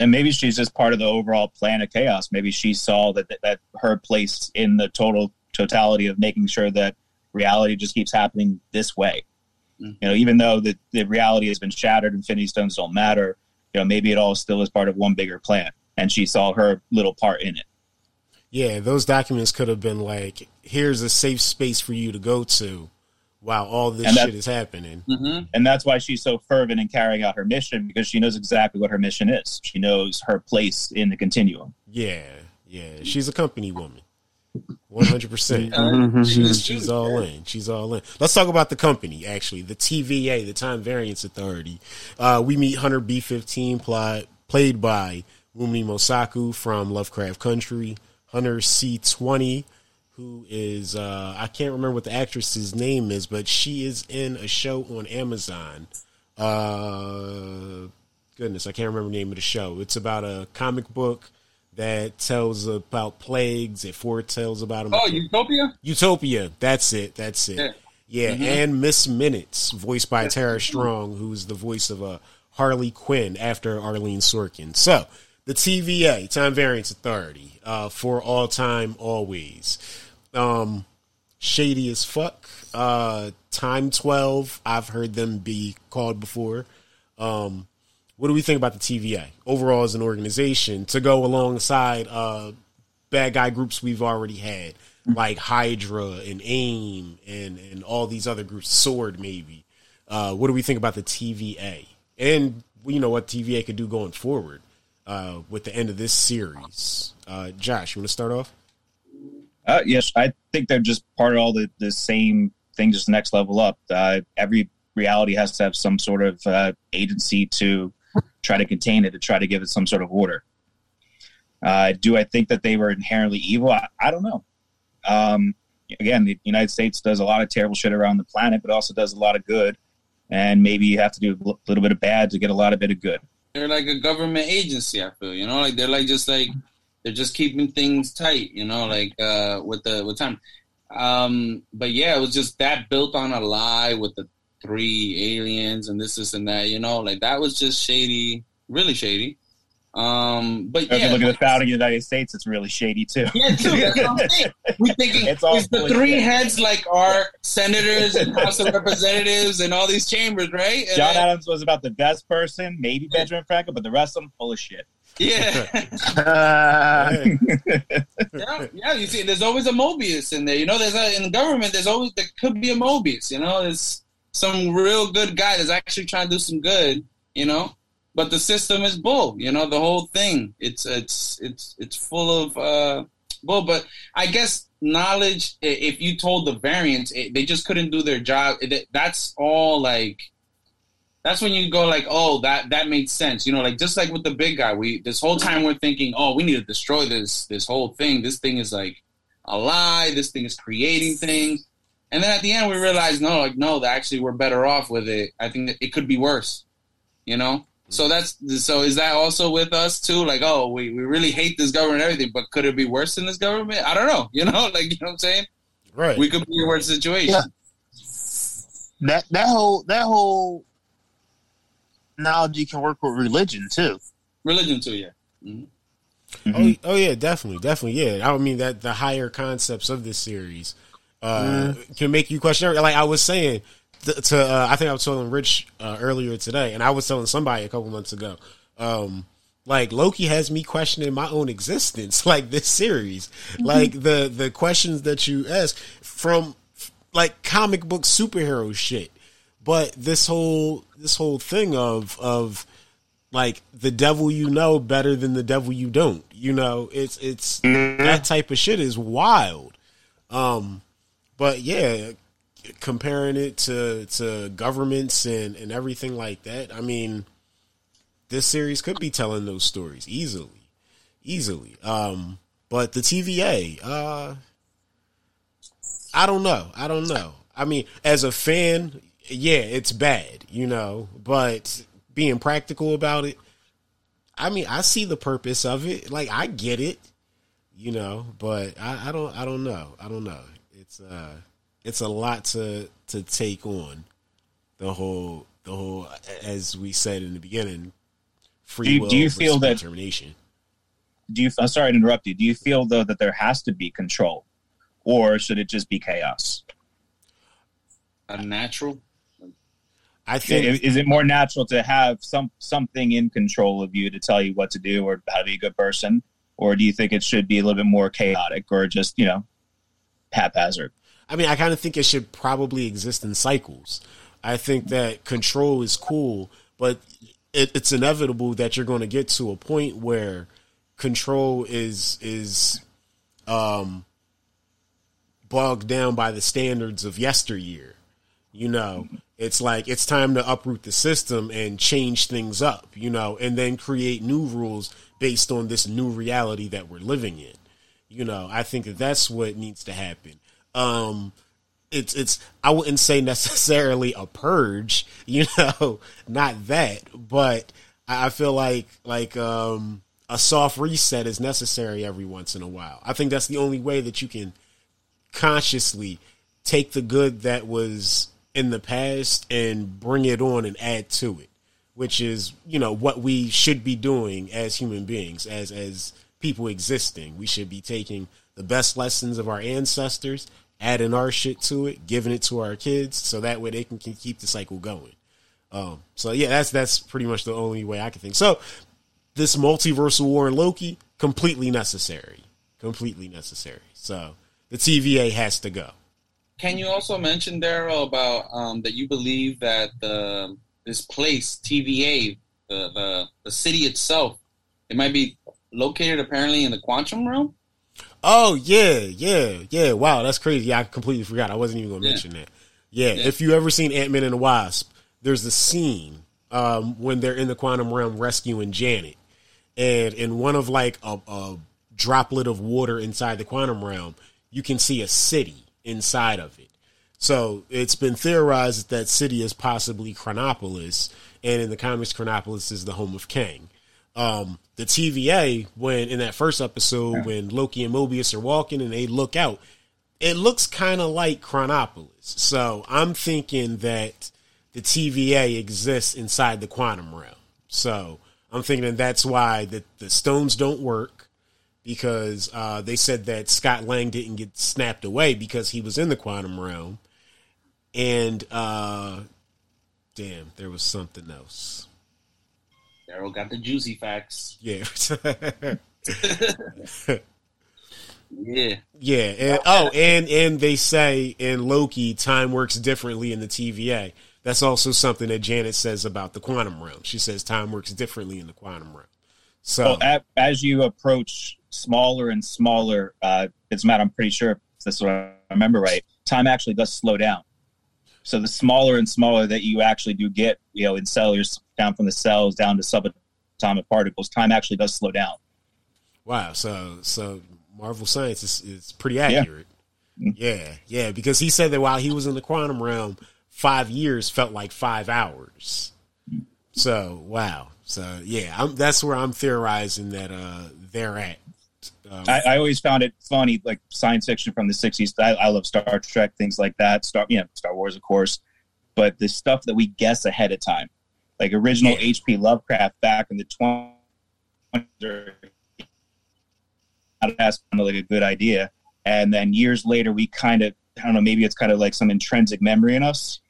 and maybe she's just part of the overall plan of chaos. Maybe she saw that that, that her place in the total totality of making sure that reality just keeps happening this way. Mm. You know, even though the, the reality has been shattered, Infinity Stones don't matter. You know, maybe it all still is part of one bigger plan, and she saw her little part in it. Yeah, those documents could have been like, here's a safe space for you to go to while all this shit is happening. hmm And that's why she's so fervent in carrying out her mission because she knows exactly what her mission is. She knows her place in the continuum. Yeah, yeah. She's a company woman. One hundred percent. [LAUGHS] Mm-hmm. She's she's all in. She's all in. Let's talk about the company. Actually, the TVA, the Time Variance Authority. Uh, we meet Hunter B fifteen, played by Wunmi Mosaku from Lovecraft Country. Hunter C twenty, who is uh, I can't remember what the actress's name is, but she is in a show on Amazon. Uh, goodness, I can't remember the name of the show. It's about a comic book that tells about plagues. It foretells about them. Oh, Utopia. Utopia. That's it. That's it. Yeah. Yeah, Mm-hmm. and Miss Minutes, voiced by Tara Strong, who's the voice of uh, Harley Quinn after Arlene Sorkin. So, the TVA, Time Variance Authority, uh, for all time, always. Um, shady as fuck. Uh, time 12, I've heard them be called before. Um, what do we think about the TVA overall as an organization to go alongside uh, bad guy groups we've already had, like Hydra and AIM and, and all these other groups, Sword maybe? Uh, what do we think about the TVA? And you know what TVA could do going forward uh, with the end of this series. Uh, Josh, you want to start off? Uh, yes, I think they're just part of all the, the same thing, just next level up. Uh, every reality has to have some sort of uh, agency to try to contain it, to try to give it some sort of order. Uh, do I think that they were inherently evil? I, I don't know. Um, again, the United States does a lot of terrible shit around the planet, but also does a lot of good. And maybe you have to do a little bit of bad to get a lot of bit of good. They're like a government agency. I feel you know, like they're like just like they're just keeping things tight. You know, like uh, with the with time. Um, but yeah, it was just that built on a lie with the three aliens and this, this, and that. You know, like that was just shady, really shady. Um, but If you look at the founding of the United States, it's really shady too. Yeah, too. That's what I'm saying. We thinking [LAUGHS] It's all is the bullshit. three heads like our senators and House of Representatives and all these chambers, right? And John then- Adams was about the best person, maybe Benjamin Franklin, but the rest of them full of shit. yeah, [LAUGHS] Hey, yeah, yeah. You see, there's always a Mobius in there. You know, there's a, in the government. There's always there could be a Mobius. You know, there's some real good guy that's actually trying to do some good. You know, but the system is bull. You know, the whole thing. It's it's it's it's full of uh, bull. But I guess knowledge. If you told the variants, it, they just couldn't do their job. It, that's all like. That's when you go like, oh, that that made sense. You know, like just like with the big guy, we this whole time we're thinking, oh, we need to destroy this this whole thing. This thing is like a lie. This thing is creating things. And then at the end, we realize, no, like no, actually we're better off with it. I think it could be worse. You know. So that's so. Is that also with us too? Like, oh, we, we really hate this government and everything, but could it be worse than this government? I don't know. [LAUGHS] You know, like you know what I'm saying? right. We could be in a worse situation. Yeah. that that whole that whole analogy can work with religion too. Religion too, yeah. Mm-hmm. Oh, mm-hmm. oh yeah, definitely, definitely, yeah. I mean that the higher concepts of this series uh, mm-hmm. can make you question. Like I was saying th- to, uh, I think I was telling Rich uh, earlier today, and I was telling somebody a couple months ago. Um, like Loki has me questioning my own existence. [LAUGHS] Like this series, like the the questions that you ask from like comic book superhero shit. But this whole this whole thing of of like the devil you know better than the devil you don't. You know, it's it's that type of shit is wild. Um, but yeah, comparing it to to governments and and everything like that. I mean, this series could be telling those stories easily, easily. Um, but the TVA, uh, I don't know. I don't know. I mean, as a fan, yeah, it's bad, you know, but being practical about it, I mean, I see the purpose of it. Like, I get it, you know, but I, I don't, I don't know. I don't know. It's, uh, it's a lot to, to take on the whole, the whole, as we said in the beginning, free Do you- will. do you feel that- determination? Do you? I'm sorry to interrupt you. Do you feel though that there has to be control, or should it just be chaos? Unnatural. I think Is, is it more natural to have some something in control of you to tell you what to do or how to be a good person, or do you think it should be a little bit more chaotic or just you know haphazard? I mean, I kind of think it should probably exist in cycles. I think that control is cool, but it, it's inevitable that you're going to get to a point where control is is um bogged down by the standards of yesteryear. You know, it's like it's time to uproot the system and change things up, you know, and then create new rules based on this new reality that we're living in. You know, I think that that's what needs to happen. Um, it's it's I wouldn't say necessarily a purge, [LAUGHS] you know, not that, but I feel like like um a soft reset is necessary every once in a while. I think that's the only way that you can consciously take the good that was in the past and bring it on and add to it, which is, you know, what we should be doing as human beings, as as people existing. We should be taking the best lessons of our ancestors, adding our shit to it, giving it to our kids, so that way they can, can keep the cycle going. Um, so yeah, that's that's pretty much the only way I can think. So this multiversal war in Loki completely necessary, completely necessary. So the TVA has to go. Can you also mention Daryl about um, that you believe that the this place TVA, the, the the city itself, it might be located apparently in the quantum realm? Oh yeah, yeah, yeah. Wow, that's crazy. I completely forgot. I wasn't even gonna Yeah. mention that. Yeah, Yeah. if you ever seen Ant Man and the Wasp, there's a scene um, when they're in the quantum realm rescuing Janet, and in one of like a, a droplet of water inside the quantum realm, you can see a city inside of it. So it's been theorized that that city is possibly Chronopolis, and in the comics, Chronopolis is the home of Kang. Um, the TVA, when in that first episode, when Loki and Mobius are walking and they look out, it looks kind of like Chronopolis. So I'm thinking that the TVA exists inside the quantum realm. So I'm thinking that that's why the, the stones don't work because uh, they said that Scott Lang didn't get snapped away because he was in the quantum realm. And uh, damn, there was something else. Daryl got the juicy facts. Yeah. [LAUGHS] Yeah. Yeah, and oh, and and they say in Loki, time works differently in the TVA. That's also something that Janet says about the quantum realm. She says time works differently in the quantum realm. So Well, as you approach smaller and smaller, uh, it's Matt. I'm pretty sure if this is what I remember right. Time actually does slow down. So the smaller and smaller that you actually do get, you know, in cells down from the cells down to subatomic particles, time actually does slow down. wow, so so Marvel science is, is pretty accurate. Mm-hmm. Yeah, yeah, because he said that while he was in the quantum realm, five years felt like five hours. So wow, so yeah, I'm, that's where I'm theorizing that uh they're at. Um, I, I always found it funny, like science fiction from the '60s. I, I love Star Trek, things like that. Star, you know, Star Wars, of course. But the stuff that we guess ahead of time, like original. H.P. Lovecraft back in the 20s, that's kind of like a good idea. And then years later, we kind of, I don't know, maybe it's kind of like some intrinsic memory in us.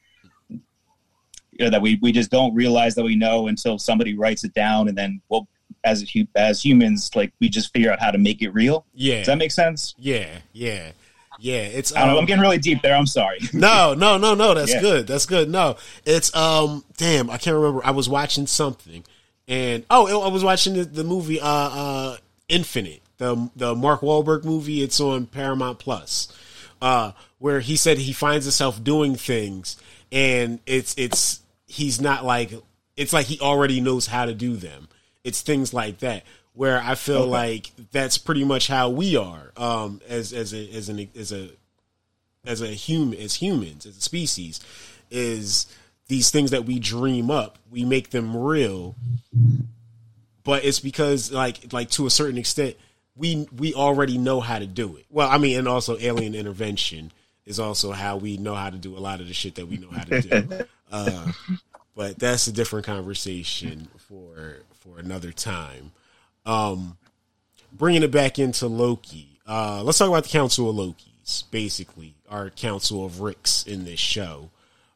You know, that we, we just don't realize that we know until somebody writes it down, and then we'll, as as humans, like we just figure out how to make it real. yeah, Does that make sense? yeah, yeah, yeah. It's I don't know. um, I'm getting really deep there. I'm sorry. [LAUGHS] No, no, no, no. That's Yeah. good. That's good. No, it's um. Damn, I can't remember. I was watching something, and oh, I was watching the, the movie uh uh Infinite, the the Mark Wahlberg movie. It's on Paramount Plus, uh, where he said he finds himself doing things, and it's it's he's not like it's like he already knows how to do them. It's things like that where I feel Okay. like that's pretty much how we are um as as a as an as a as a human as humans as a species is these things that we dream up we make them real but it's because like like to a certain extent we we already know how to do it. Well i mean and also alien intervention is also how we know how to do a lot of the shit that we know how to do. [LAUGHS] Uh, but that's a different conversation for for another time um bringing it back into loki. Uh let's talk about the council of lokis basically our council of ricks in this show.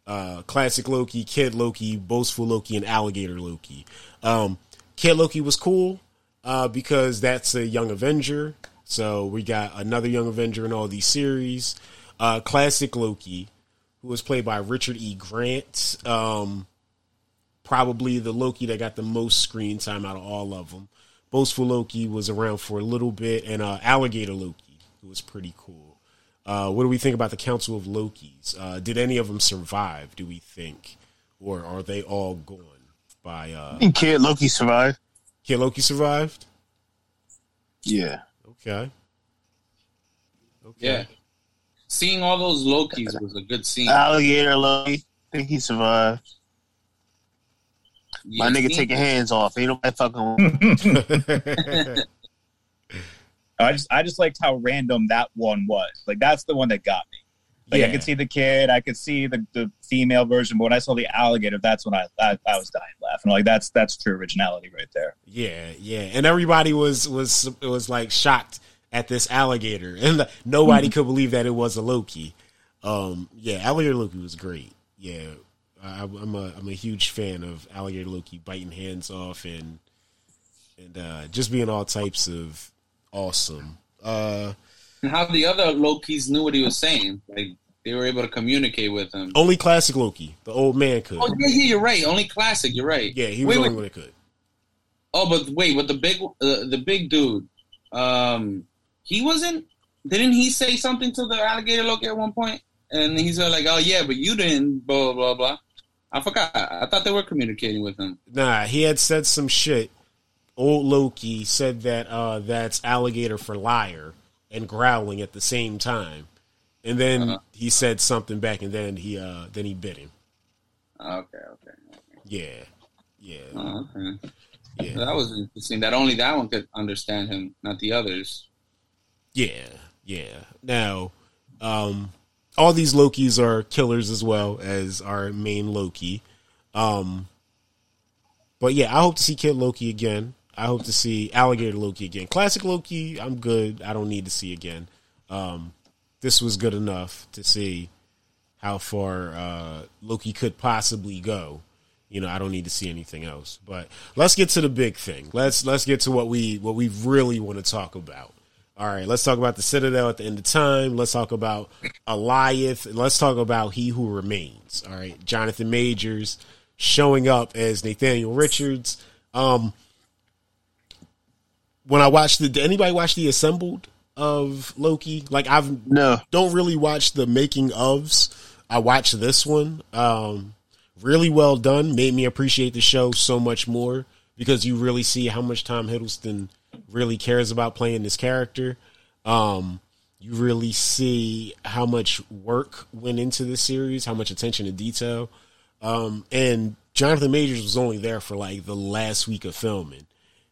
Uh classic loki kid loki boastful loki and alligator loki. Um kid loki was cool uh because that's a young avenger. So we got another young avenger in all these series. Uh classic loki who was played by richard e. Grant um probably the Loki that got the most screen time out of all of them. Boastful Loki was around for a little bit, and uh, Alligator Loki, who was pretty cool. Uh, what do we think about the Council of Lokis? Uh, did any of them survive? Do we think, or are they all gone by? Uh, And Kid Loki survived. Kid Loki survived. Yeah. Okay. Okay. Yeah. Seeing all those Lokis was a good scene. Alligator Loki. I think he survived. My Yeah, nigga seeing- take your hands off. Ain't nobody fucking. [LAUGHS] I just I just liked how random that one was. Like that's the one that got me. Like I could see the kid, I could see the, the female version, but when I saw the alligator, that's when I I, I was dying laughing. Like that's that's true originality right there. Yeah, yeah, and everybody was was was like shocked at this alligator, [LAUGHS] and nobody could believe that it was a Loki. Um, yeah, alligator Loki was great. Yeah, I, I'm a I'm a huge fan of alligator Loki biting hands off and and uh, just being all types of awesome. Uh, And how the other Lokis knew what he was saying. Like they were able to communicate with him. only classic Loki, the old man could. Oh yeah, yeah, you're right. Only classic. You're right. Yeah, he was wait, the only one that could. Oh, but wait, but the big, uh, the big dude, um, he wasn't. Didn't he say something to the alligator Loki at one point? And he's like, "Oh yeah, but you didn't." Blah blah blah. I forgot. I thought they were communicating with him. Nah, he had said some shit. Old Loki said that uh, that's alligator for liar and growling at the same time, and then Uh-huh. he said something back, and then he uh, then he bit him. Okay, okay, Yeah, yeah, oh, okay. yeah, That was interesting. That only that one could understand him, not the others. yeah, yeah. Now, um, all these Lokis are killers as well as our main Loki. Um, but yeah, I hope to see Kid Loki again. I hope to see Alligator Loki again. Classic Loki, I'm good. I don't need to see again. Um, this was good enough to see how far uh, Loki could possibly go. You know, I don't need to see anything else. But let's get to the big thing. Let's let's get to what we what we really want to talk about. All right, let's talk about the Citadel at the end of time. Let's talk about Alioth. Let's talk about He Who Remains. All right, Jonathan Majors showing up as Nathaniel Richards. Um, when I watched the, did anybody watch the assembled of Loki? Like I've No. don't really watch the making ofs. I watched this one. Um, really well done. Made me appreciate the show so much more because you really see how much Tom Hiddleston really cares about playing this character. Um, you really see how much work went into this series, how much attention to detail. Um, and Jonathan Majors was only there for like the last week of filming,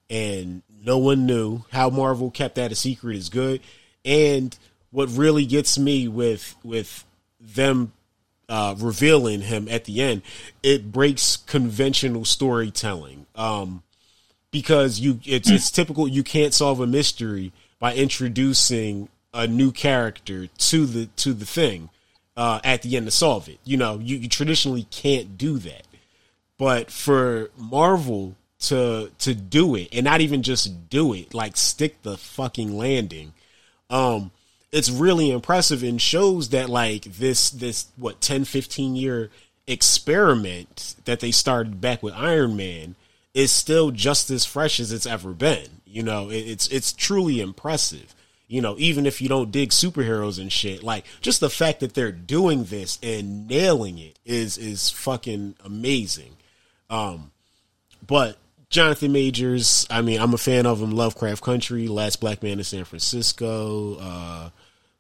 and no one knew how Marvel kept that a secret is good. And what really gets me with with them uh, revealing him at the end, it breaks conventional storytelling. Um, because you it's it's typical you can't solve a mystery by introducing a new character to the to the thing uh, at the end to solve it. You know, you, you traditionally can't do that. But for Marvel to to do it and not even just do it, like stick the fucking landing, um, it's really impressive and shows that like this this what 10, 15 year experiment that they started back with Iron Man is still just as fresh as it's ever been. You know, it, it's it's truly impressive. You know, even if you don't dig superheroes and shit, like just the fact that they're doing this and nailing it is is fucking amazing. Um, but Jonathan Majors, I mean, I'm a fan of him. Lovecraft Country, Last Black Man in San Francisco, uh,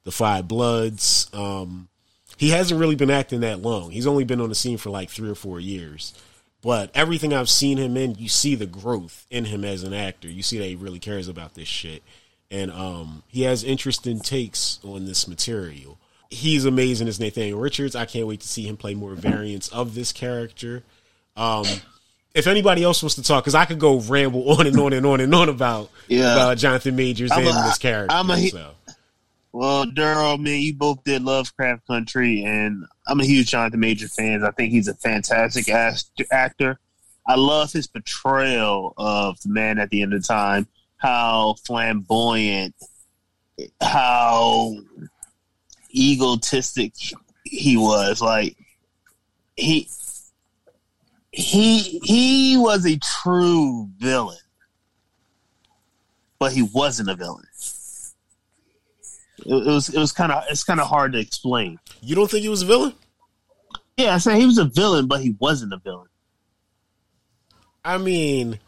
The Five Bloods. Um, he hasn't really been acting that long. He's only been on the scene for like three or four years. But everything I've seen him in, you see the growth in him as an actor. You see that he really cares about this shit. And um, he has interesting takes on this material. He's amazing as Nathaniel Richards. I can't wait to see him play more variants of this character. Um, if anybody else wants to talk, because I could go ramble [LAUGHS] on and on and on and on about, Yeah. about Jonathan Majors I'm and a- this character. I'm a- so. Well, Daryl, man, you both did Lovecraft Country, and I'm a huge Jonathan Major fan. I think he's a fantastic act- actor. I love his portrayal of the man at the end of time, how flamboyant, how egotistic he was. Like he he he was a true villain, but he wasn't a villain. It, it was it was kind of it's kind of hard to explain. You don't think he was a villain? Yeah, I said he was a villain, but he wasn't a villain. I mean,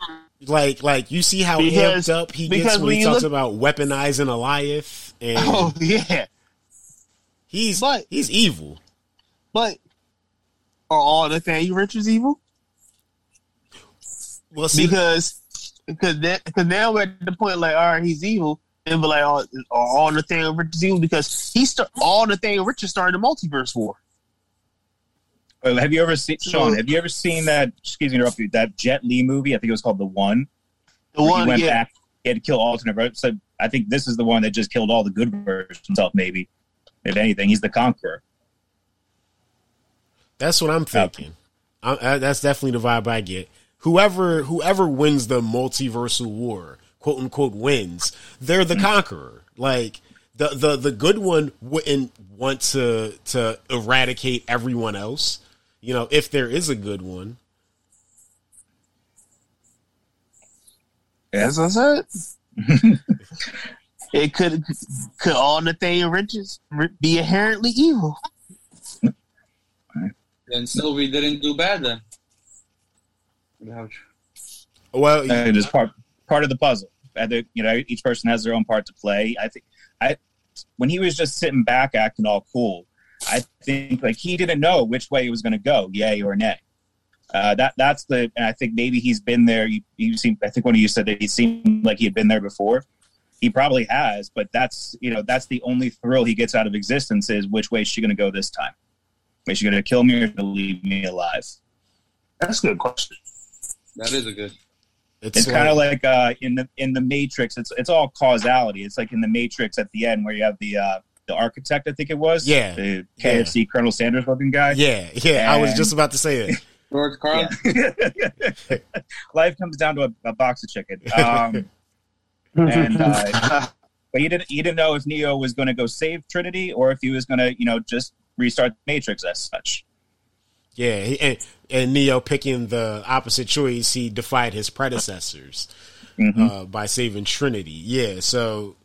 like like you see how Because- amped up he gets when when he talks look- about weaponizing Alioth, and [LAUGHS] Oh yeah, he's but- he's evil. but are all the Nathaniel Richards evil? Well, see, Because because that, because now we're at the point like, all right, he's evil, and be like, oh, oh the thing Nathaniel Richards evil? Because he start all Nathaniel Richards started the multiverse war. Well, have you ever seen Sean? Have you ever seen that? Excuse me, to interrupt you. That Jet Li movie. I think it was called The One. The one, he went yeah, back. He had to kill alternate. ver- So I think this is the one that just killed all the good versions himself. Maybe, if anything, he's the conqueror. that's what I'm thinking. I, I, that's definitely the vibe I get. Whoever whoever wins the multiversal war, quote unquote, wins. They're the conqueror. Like the the the good one wouldn't want to to eradicate everyone else. You know, if there is a good one. That's what I said. [LAUGHS] it could could all Nathaniel Richards be inherently evil? Then Sylvie didn't do bad then. Well, it is part part of the puzzle. I think, you know, each person has their own part to play. I think I when he was just sitting back acting all cool, I think like he didn't know which way he was going to go, yay or nay. Uh, that that's the, and I think maybe he's been there. You, you seem, I think one of you said that he seemed like he had been there before. He probably has, but that's you know that's the only thrill he gets out of existence is which way is she going to go this time? Is she going to kill me or to leave me alive? That's a good question. That is a good. It's kind of like uh, in the in the Matrix. It's it's all causality. It's like in the Matrix at the end where you have the uh, the architect. I think it was. Yeah. The KFC Colonel Sanders looking guy. yeah, yeah. I was just about to say it. [LAUGHS] George Carlin. Yeah. [LAUGHS] Life comes down to a, a box of chicken. [LAUGHS] Um, and uh, but you didn't you didn't know if Neo was going to go save Trinity or if he was going to you know just restart the Matrix as such. Yeah, he, and, and Neo picking the opposite choice, he defied his predecessors Mhm. uh, by saving Trinity. Yeah, so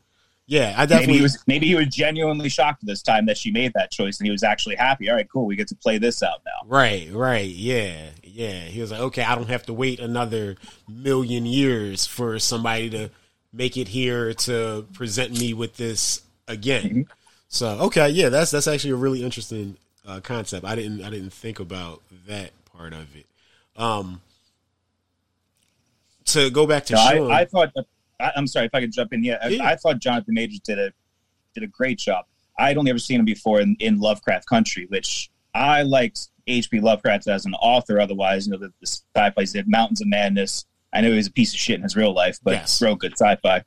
yeah, I Maybe definitely he was maybe he was genuinely shocked this time that she made that choice, and he was actually happy. All right, cool, we get to play this out now. right, right, yeah, yeah. He was like, okay, I don't have to wait another million years for somebody to make it here to present me with this again. So okay, yeah, that's that's actually a really interesting uh, concept. I didn't I didn't think about that part of it. Um, to go back to No, Sean, I, I thought. I, I'm sorry if I could jump in. Yeah, I- Yeah. I, thought Jonathan Majors did a did a great job. I'd only ever seen him before in, in Lovecraft Country, which I liked H.P. Lovecraft as an author. Otherwise, you know, the, the sci-fi he did, Mountains of Madness. I know he was a piece of shit in his real life, but Yes. wrote good sci-fi.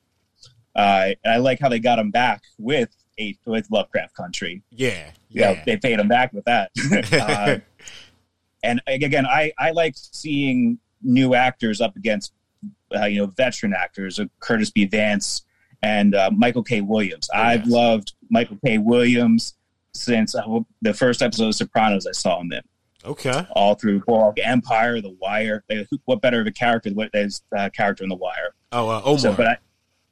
Uh, and I like how they got him back with a, with Lovecraft Country. yeah, Yeah, they paid him back with that. [LAUGHS] uh, and again, I, I like seeing new actors up against uh, you know veteran actors, uh, Curtis B. Vance and uh, Michael K. Williams. Oh, I've yes. loved Michael K. Williams since uh, the first episode of Sopranos. I saw him in okay, all through Boardwalk Empire, The Wire. They- What better of a character? What is uh, character in The Wire? oh uh, Omar, So, but I,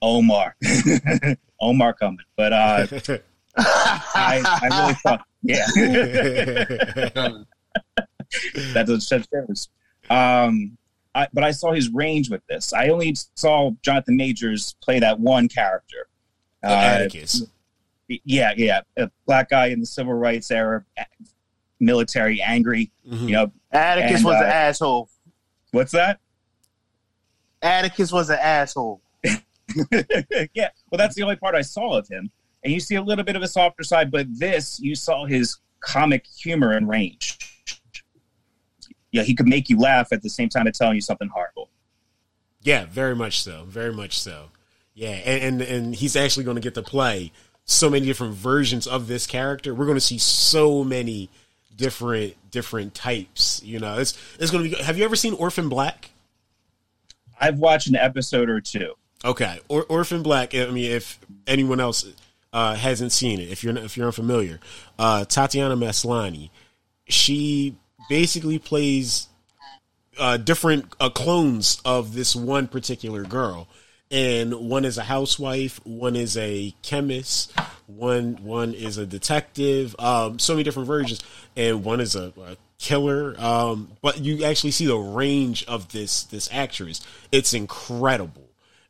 Omar, [LAUGHS] Omar coming, but uh, [LAUGHS] I, I really [LAUGHS] thought, yeah. that does such difference. Um, I, but I saw his range with this. I only saw Jonathan Majors play that one character. Uh, Atticus. yeah, yeah, a black guy in the civil rights era, military, angry. Mhm. You know, Atticus And, was uh, an asshole. what's that? Atticus was an asshole. [LAUGHS] yeah, well, that's the only part I saw of him. And you see a little bit of a softer side, but this, you saw his comic humor and range. Yeah, he could make you laugh at the same time as telling you something horrible. Yeah, very much so. Very much so. Yeah, and and, and he's actually going to get to play so many different versions of this character. We're going to see so many different different types. You know, it's it's going to be. Have you ever seen Orphan Black? I've watched an episode or two. Okay, or, Orphan Black. I mean, if anyone else uh, hasn't seen it, if you're if you're unfamiliar, uh, Tatiana Maslany, she basically plays uh, different uh, clones of this one particular girl, and one is a housewife, one is a chemist, One one is a detective. Um, so many different versions, and one is a, a killer. Um, but you actually see the range of this this actress. It's incredible,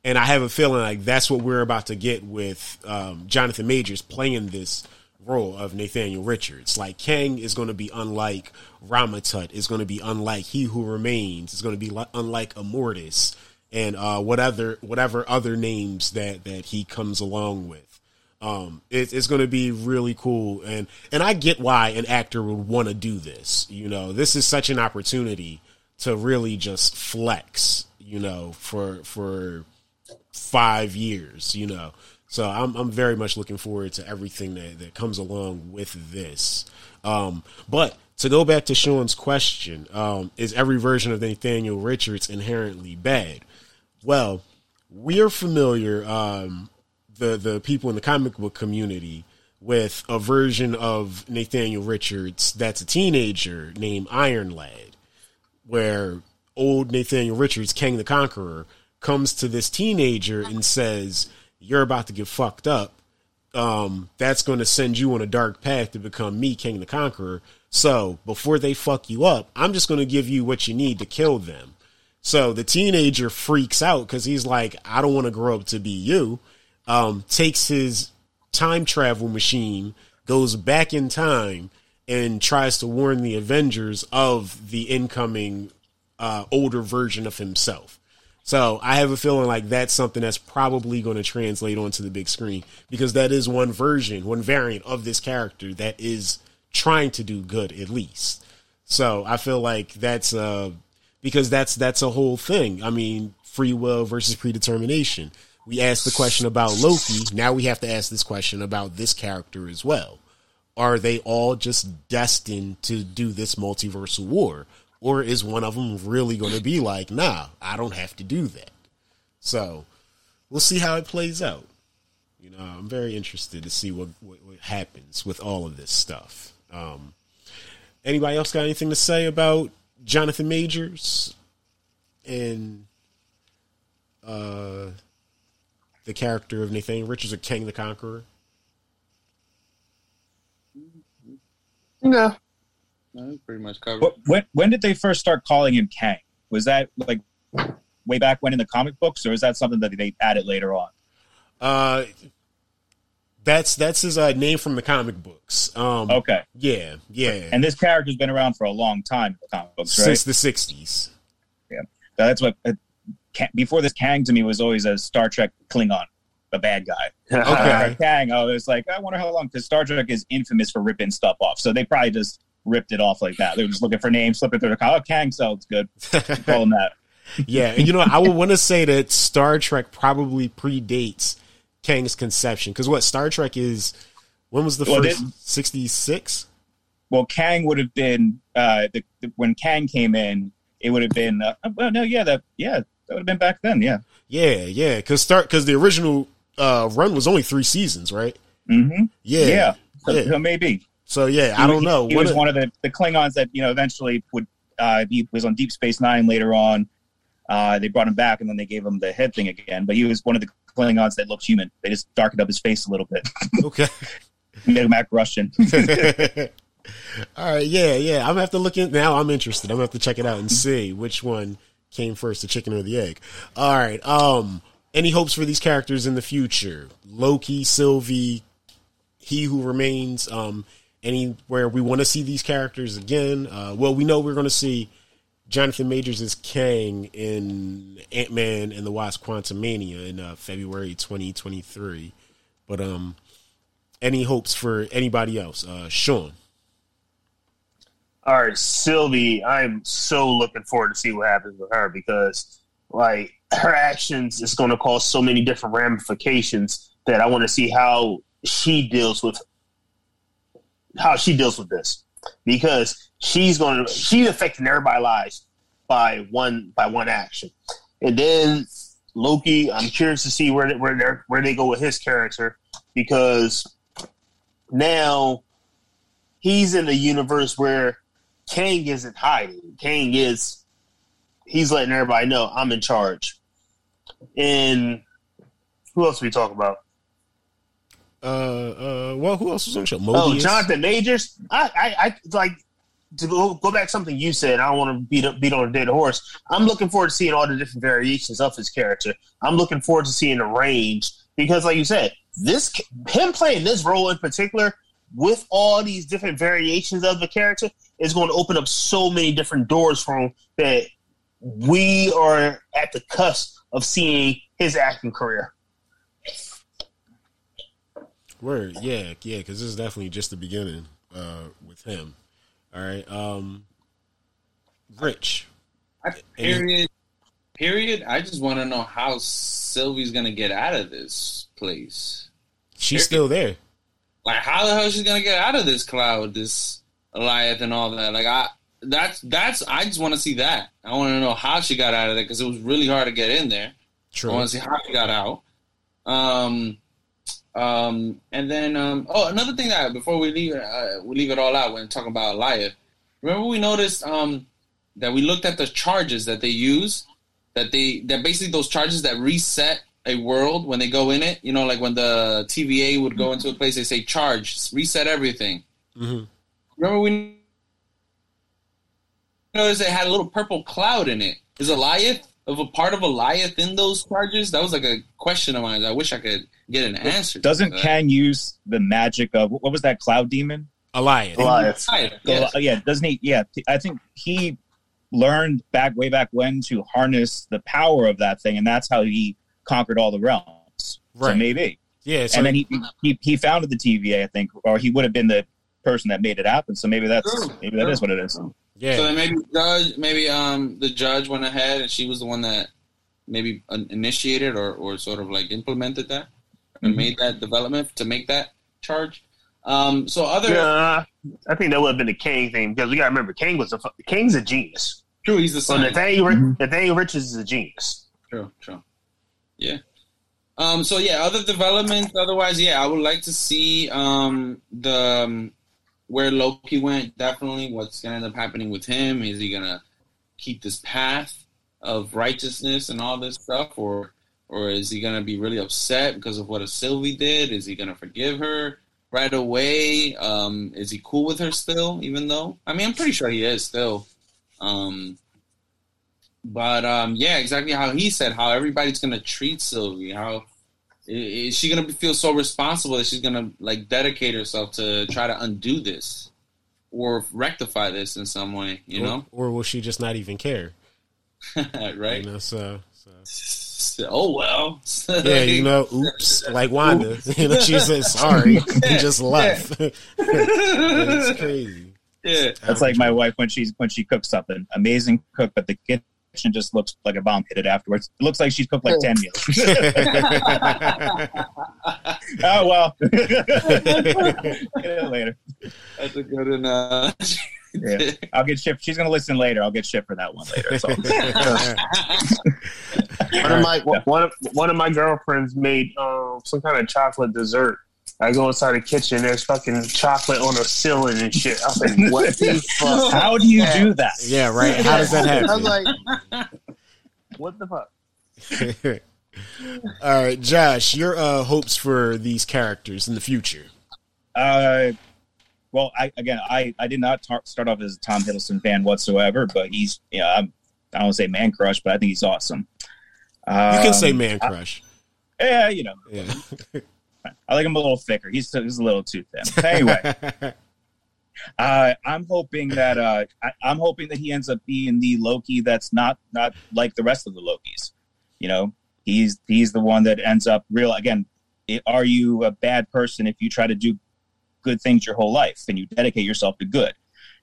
and I have a feeling like that's what we're about to get with um, Jonathan Majors playing this role of Nathaniel Richards. Like Kang is going to be unlike Rama-Tut, is going to be unlike He Who Remains, is going to be li- unlike Immortus, and uh, whatever whatever other names that that he comes along with. Um, it, it's going to be really cool, and and I get why an actor would want to do this. You know, this is such an opportunity to really just flex. You know, for for five years. You know, so I'm I'm very much looking forward to everything that that comes along with this. Um, but to go back to Sean's question, um, is every version of Nathaniel Richards inherently bad? Well, we are familiar. Um, the the people in the comic book community with a version of Nathaniel Richards that's a teenager named Iron Lad, where old Nathaniel Richards, Kang the Conqueror, comes to this teenager and says, "You're about to get fucked up. Um, that's going to send you on a dark path to become me, Kang the Conqueror. So before they fuck you up, I'm just going to give you what you need to kill them." So the teenager freaks out because he's like, "I don't want to grow up to be you." um, takes his time travel machine, goes back in time, and tries to warn the Avengers of the incoming uh, older version of himself. So I have a feeling like that's something that's probably going to translate onto the big screen because that is one version, one variant of this character that is trying to do good at least. So I feel like that's uh because that's that's a whole thing. I mean, free will versus predetermination we asked the question about Loki. Now we have to ask this question about this character as well. Are they all just destined to do this multiversal war? Or is one of them really going to be like, nah, I don't have to do that? So we'll see how it plays out. You know, I'm very interested to see what, what, what happens with all of this stuff. Um, anybody else got anything to say about Jonathan Majors and uh, the character of Nathaniel Richards or Kang the Conqueror? No. No, pretty much covered. What, when when did they first start calling him Kang? Was that like way back when in the comic books, or is that something that they added later on? Uh, that's that's his uh, name from the comic books. Um, Okay, yeah, yeah, and this character's been around for a long time in the comic books, right? since the '60s. Yeah, That's what uh, before this Kang to me was always a Star Trek Klingon, the bad guy. [LAUGHS] Okay. Uh, Kang, I was like, I wonder how long because Star Trek is infamous for ripping stuff off, so they probably just ripped it off like that. They were just looking for names, flipping through the call. Oh, Kang sounds good. [LAUGHS] Call him that. yeah, and you know, I would want to say that Star Trek probably predates Kang's conception because what Star Trek is. When was the Well, first '66? Well, Kang would have been uh, the, the, when Kang came in. It would have been uh, well, no, yeah, that yeah, that would have been back then, yeah. Yeah, yeah, because start because the original uh, run was only three seasons, right? Mm-hmm. Yeah, Yeah, so, yeah. so maybe So yeah, I don't know. He, What was one of the, the Klingons that you know eventually would. Uh, he was on Deep Space Nine later on. Uh, they brought him back, and then they gave him the head thing again. But he was one of the Klingons that looked human. They just darkened up his face a little bit, okay. [LAUGHS] made him act Russian. [LAUGHS] All right, yeah, yeah. I'm gonna have to look in now. I'm interested. I'm gonna have to check it out and see which one came first, the chicken or the egg. All right. Um, any hopes for these characters in the future? Loki, Sylvie, He Who Remains. Um, anywhere we want to see these characters again? Uh, well, we know we're going to see Jonathan Majors as Kang in Ant Man and the Wasp: Quantumania in uh, February 2023. But um, any hopes for anybody else? Uh, Sean. All right, Sylvie, I'm so looking forward to see what happens with her because, like, [CLEARS THROAT] her actions is going to cause so many different ramifications that I want to see how she deals with how she deals with this because she's going to she's affecting everybody's lives by one by one action, and then Loki. I'm curious to see where where where they go with his character because now he's in a universe where Kang isn't hiding. Kang is he's letting everybody know I'm in charge. And who else we talk about? Uh, uh, well, who else was on the show? Oh, Jonathan Majors. I, I, I like to go, go back to something you said. I don't want to beat up, beat on a dead horse. I'm looking forward to seeing all the different variations of his character. I'm looking forward to seeing the range because, like you said, this him playing this role in particular with all these different variations of the character is going to open up so many different doors for him that we are at the cusp of seeing his acting career. Word, yeah, yeah, because this is definitely just the beginning uh, with him. All right, um, Rich. I, period. Period. I just want to know how Sylvie's gonna get out of this place. She's still there. Like, how the hell she's gonna get out of this cloud, this Goliath, and all that? Like, I that's that's. I just want to see that. I want to know how she got out of there because it was really hard to get in there. True. I want to see how she got out. Um, um, and then um, oh, another thing that before we leave uh, we leave it all out when talking about Goliath. Remember we noticed um that we looked at the charges that they use that they that basically those charges that reset a world when they go in it. You know, like when the TVA would go into a place, they say charge, reset everything. hmm Remember we noticed it had a little purple cloud in it. Is Goliath of a part of Goliath in those charges? That was like a question of mine. I wish I could get an answer. Doesn't Can use the magic of what was that cloud demon? Alliance. Goliath. Goliath, yes. Uh, yeah, doesn't he? Yeah, I think he learned back way back when to harness the power of that thing, and that's how he conquered all the realms. So Right. maybe, Yeah, so and then he, he he founded the TVA, I think, or he would have been the person that made it happen. So maybe that's True. maybe that is what it is. Yeah. So then maybe judge, maybe um the judge went ahead and she was the one that maybe uh, initiated or, or sort of like implemented that and Mhm. made that development to make that charge. Um, so other Yeah, I think that would have been the Kang thing because we got to remember Kang was a fu- Kang's a genius. true, he's the So son. Nathaniel, Mhm. Nathaniel Richards is a genius. True, true. Yeah. Um, so yeah, other developments. Otherwise, yeah, I would like to see um, the um, where Loki went. Definitely, what's gonna end up happening with him? Is he gonna keep this path of righteousness and all this stuff, or or is he gonna be really upset because of what Sylvie did? Is he gonna forgive her right away? Um, is he cool with her still? Even though, I mean, I'm pretty sure he is still. Um, but um, yeah, exactly how he said, how everybody's gonna treat Sylvie. How is she gonna feel so responsible that she's gonna like dedicate herself to try to undo this or rectify this in some way? You know, or, or will she just not even care? [LAUGHS] right? You know, so, so. [LAUGHS] Oh well. yeah, you know, oops, like Wanda. [LAUGHS] you know, she said sorry and just left. it's crazy. yeah. That's like my wife when she's when she cooks something amazing cook, but the kitchen just looks like a bomb hit it afterwards. It looks like she's cooked like ten meals. [LAUGHS] oh well, [LAUGHS] later. That's a good enough. Yeah. I'll get shit. She's gonna listen later. I'll get shit for that one later. So. [LAUGHS] One of my one of one of my girlfriends made um, some kind of chocolate dessert. I go inside the kitchen. There's fucking chocolate on the ceiling and shit. I was like, "What the [LAUGHS] fuck?" How do you do that? yeah, right. How does that happen? [LAUGHS] I was like, "What the fuck?" [LAUGHS] All right, Josh, your uh, hopes for these characters in the future? Uh, well, I again, I I did not tar- start off as a Tom Hiddleston fan whatsoever, but he's yeah, I'm, I don't say man crush, but I think he's awesome. Um, You can say man crush. yeah, you know, Yeah. I like him a little thicker. He's he's a little too thin. Anyway, [LAUGHS] uh, I'm hoping that uh, I, I'm hoping that he ends up being the Loki that's not not like the rest of the Lokis. You know, he's he's the one that ends up real again. It, are you a bad person if you try to do good things your whole life and you dedicate yourself to good?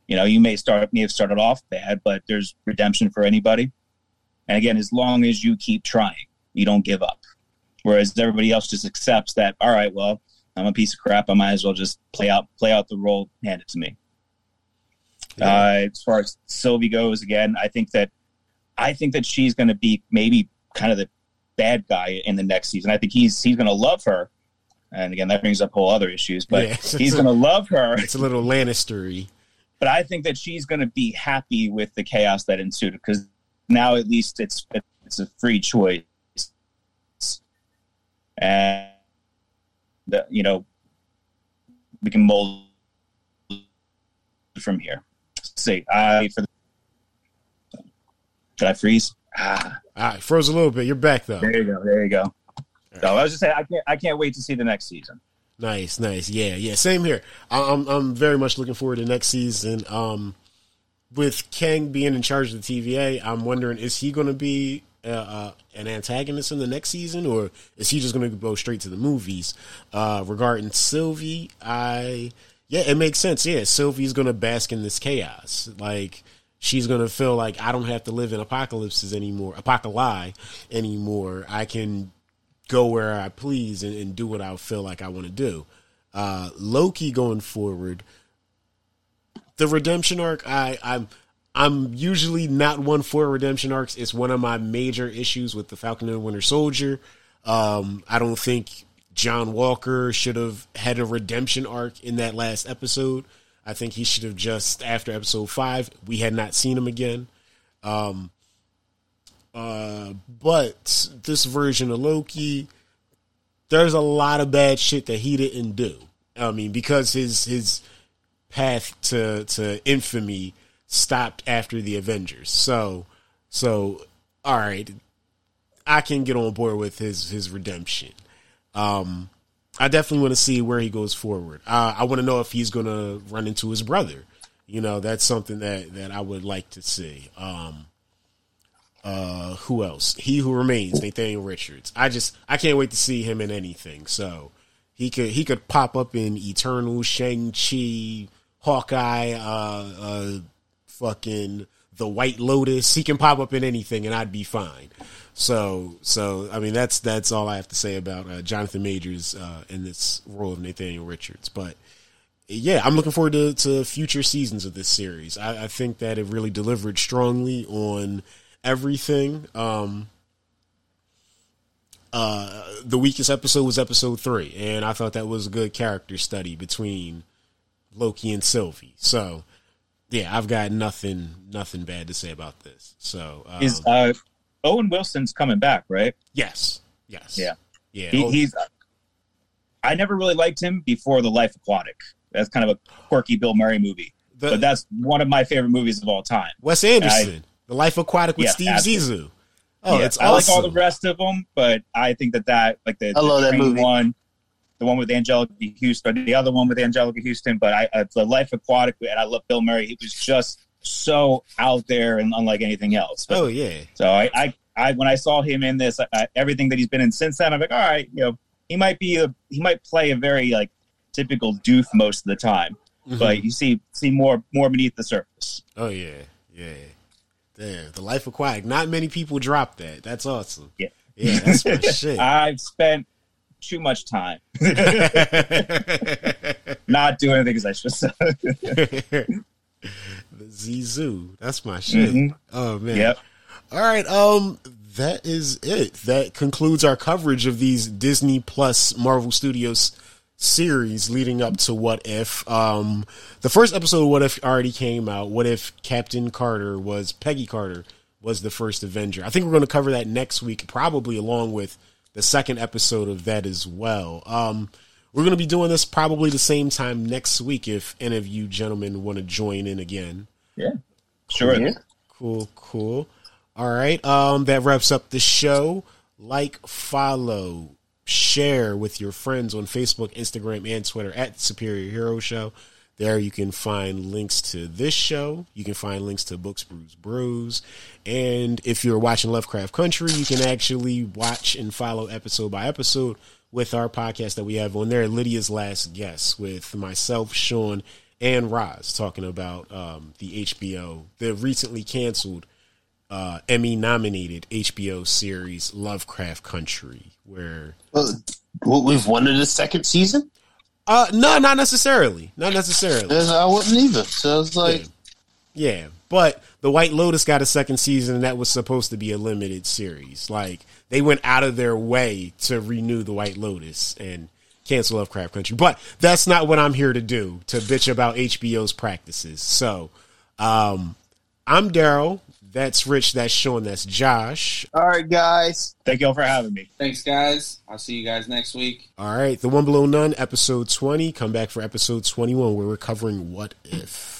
You know, you may start may have started off bad, but there's redemption for anybody. And again, as long as you keep trying, you don't give up. Whereas everybody else just accepts that, all right, well, I'm a piece of crap. I might as well just play out play out the role handed to me. Uh, as far as Sylvie goes, again, I think that I think that she's going to be maybe kind of the bad guy in the next season. I think he's he's going to love her, and again, that brings up whole other issues. But Yeah. [LAUGHS] he's going to love her. It's a little Lannistery. But I think that she's going to be happy with the chaos that ensued because now at least it's it's a free choice, and the, you know we can mold from here. Let's see, I for the, did I freeze? Ah, All right, froze a little bit. You're back though. there you go. There you go. So I was just saying, I can't, I can't wait to see the next season. Nice, nice. Yeah, yeah. Same here. I- I'm I'm very much looking forward to next season. Um, with Kang being in charge of the TVA, I'm wondering is he going to be uh, uh, an antagonist in the next season, or is he just going to go straight to the movies? Uh, regarding Sylvie, I yeah, it makes sense. Yeah, Sylvie's going to bask in this chaos. Like she's going to feel like I don't have to live in apocalypses anymore, apocalypse anymore. I can go where I please and, and do what I feel like I want to do. Uh, Loki going forward, the redemption arc. I I'm I'm usually not one for redemption arcs. It's one of my major issues with the Falcon and Winter Soldier. Um, I don't think John Walker should have had a redemption arc in that last episode. I think he should have just after episode five. We had not seen him again. Um, uh, but this version of Loki, there's a lot of bad shit that he didn't do. I mean, because his his path to to infamy stopped after the Avengers. So so all right, I can get on board with his his redemption. Um, I definitely want to see where he goes forward. Uh, I want to know if he's going to run into his brother. You know, that's something that that I would like to see. Um, uh, who else? He who remains, Nathaniel Richards. I just I can't wait to see him in anything. So he could he could pop up in Eternal, Shang Chi, Hawkeye, uh, uh, fucking the White Lotus. He can pop up in anything, and I'd be fine. So so I mean that's that's all I have to say about uh, Jonathan Majors uh, in this role of Nathaniel Richards. But yeah, I'm looking forward to, to future seasons of this series. I, I think that it really delivered strongly on everything. Um, uh, the weakest episode was episode three, and I thought that was a good character study between Loki and Sylvie. So, yeah, I've got nothing nothing bad to say about this. So, um, Is uh, Owen Wilson's coming back, right? yes, yes, Yeah. yeah. He, oh, he's. I never really liked him before the Life Aquatic. That's kind of a quirky Bill Murray movie, the- but that's one of my favorite movies of all time. Wes Anderson, The Life Aquatic with Yeah, Steve absolutely. Zissou. Oh, Yeah, it's I like all the rest of them, but I think that that like the, I love the that movie. one, the one with Anjelica Huston, the other one with Anjelica Huston. But I, uh, the Life Aquatic, and I love Bill Murray. He was just so out there and unlike anything else. But, Oh yeah, So I, I, I, when I saw him in this, I, everything that he's been in since then, I'm like, all right, you know, he might be a, he might play a very like typical doof most of the time, Mm-hmm. but you see, see more, more beneath the surface. oh yeah, yeah. Damn, The Life Aquatic. Not many people drop that. That's awesome. Yeah. yeah, that's my [LAUGHS] shit. I've spent too much time [LAUGHS] [LAUGHS] not doing anything as I should. [LAUGHS] the Zissou. That's my shit. Mhm. Oh man. yep. All right. Um, that is it. That concludes our coverage of these Disney Plus Marvel Studios series leading up to What If. Um, the first episode of What If already came out. What if Captain Carter was Peggy Carter was the first Avenger? I think we're going to cover that next week, probably along with the second episode of that as well. Um, we're going to be doing this probably the same time next week if any of you gentlemen want to join in again. Yeah. Sure. Yeah. Cool, cool. All right. Um, that wraps up the show. Like, follow, share with your friends on Facebook, Instagram, and Twitter at Superior Hero Show. There you can find links to this show. You can find links to Books, Brews, Brews. And if you're watching Lovecraft Country, you can actually watch and follow episode by episode with our podcast that we have on there, Lydia's Last Guest, with myself, Sean, and Roz talking about um, the HBO, the recently canceled uh, Emmy nominated HBO series Lovecraft Country, where Well, we've wanted a second season. Uh no, not necessarily, not necessarily. I wouldn't either. So it's like, Yeah, but the White Lotus got a second season, and that was supposed to be a limited series. Like they went out of their way to renew the White Lotus and cancel Lovecraft Country. But that's not what I'm here to do to bitch about HBO's practices. So, um, I'm Daryl. That's Rich. That's Sean. That's Josh. All right, guys. Thank you all for having me. Thanks, guys. I'll see you guys next week. All right. The One Below None, episode 20. Come back for episode 21 where we're covering What If.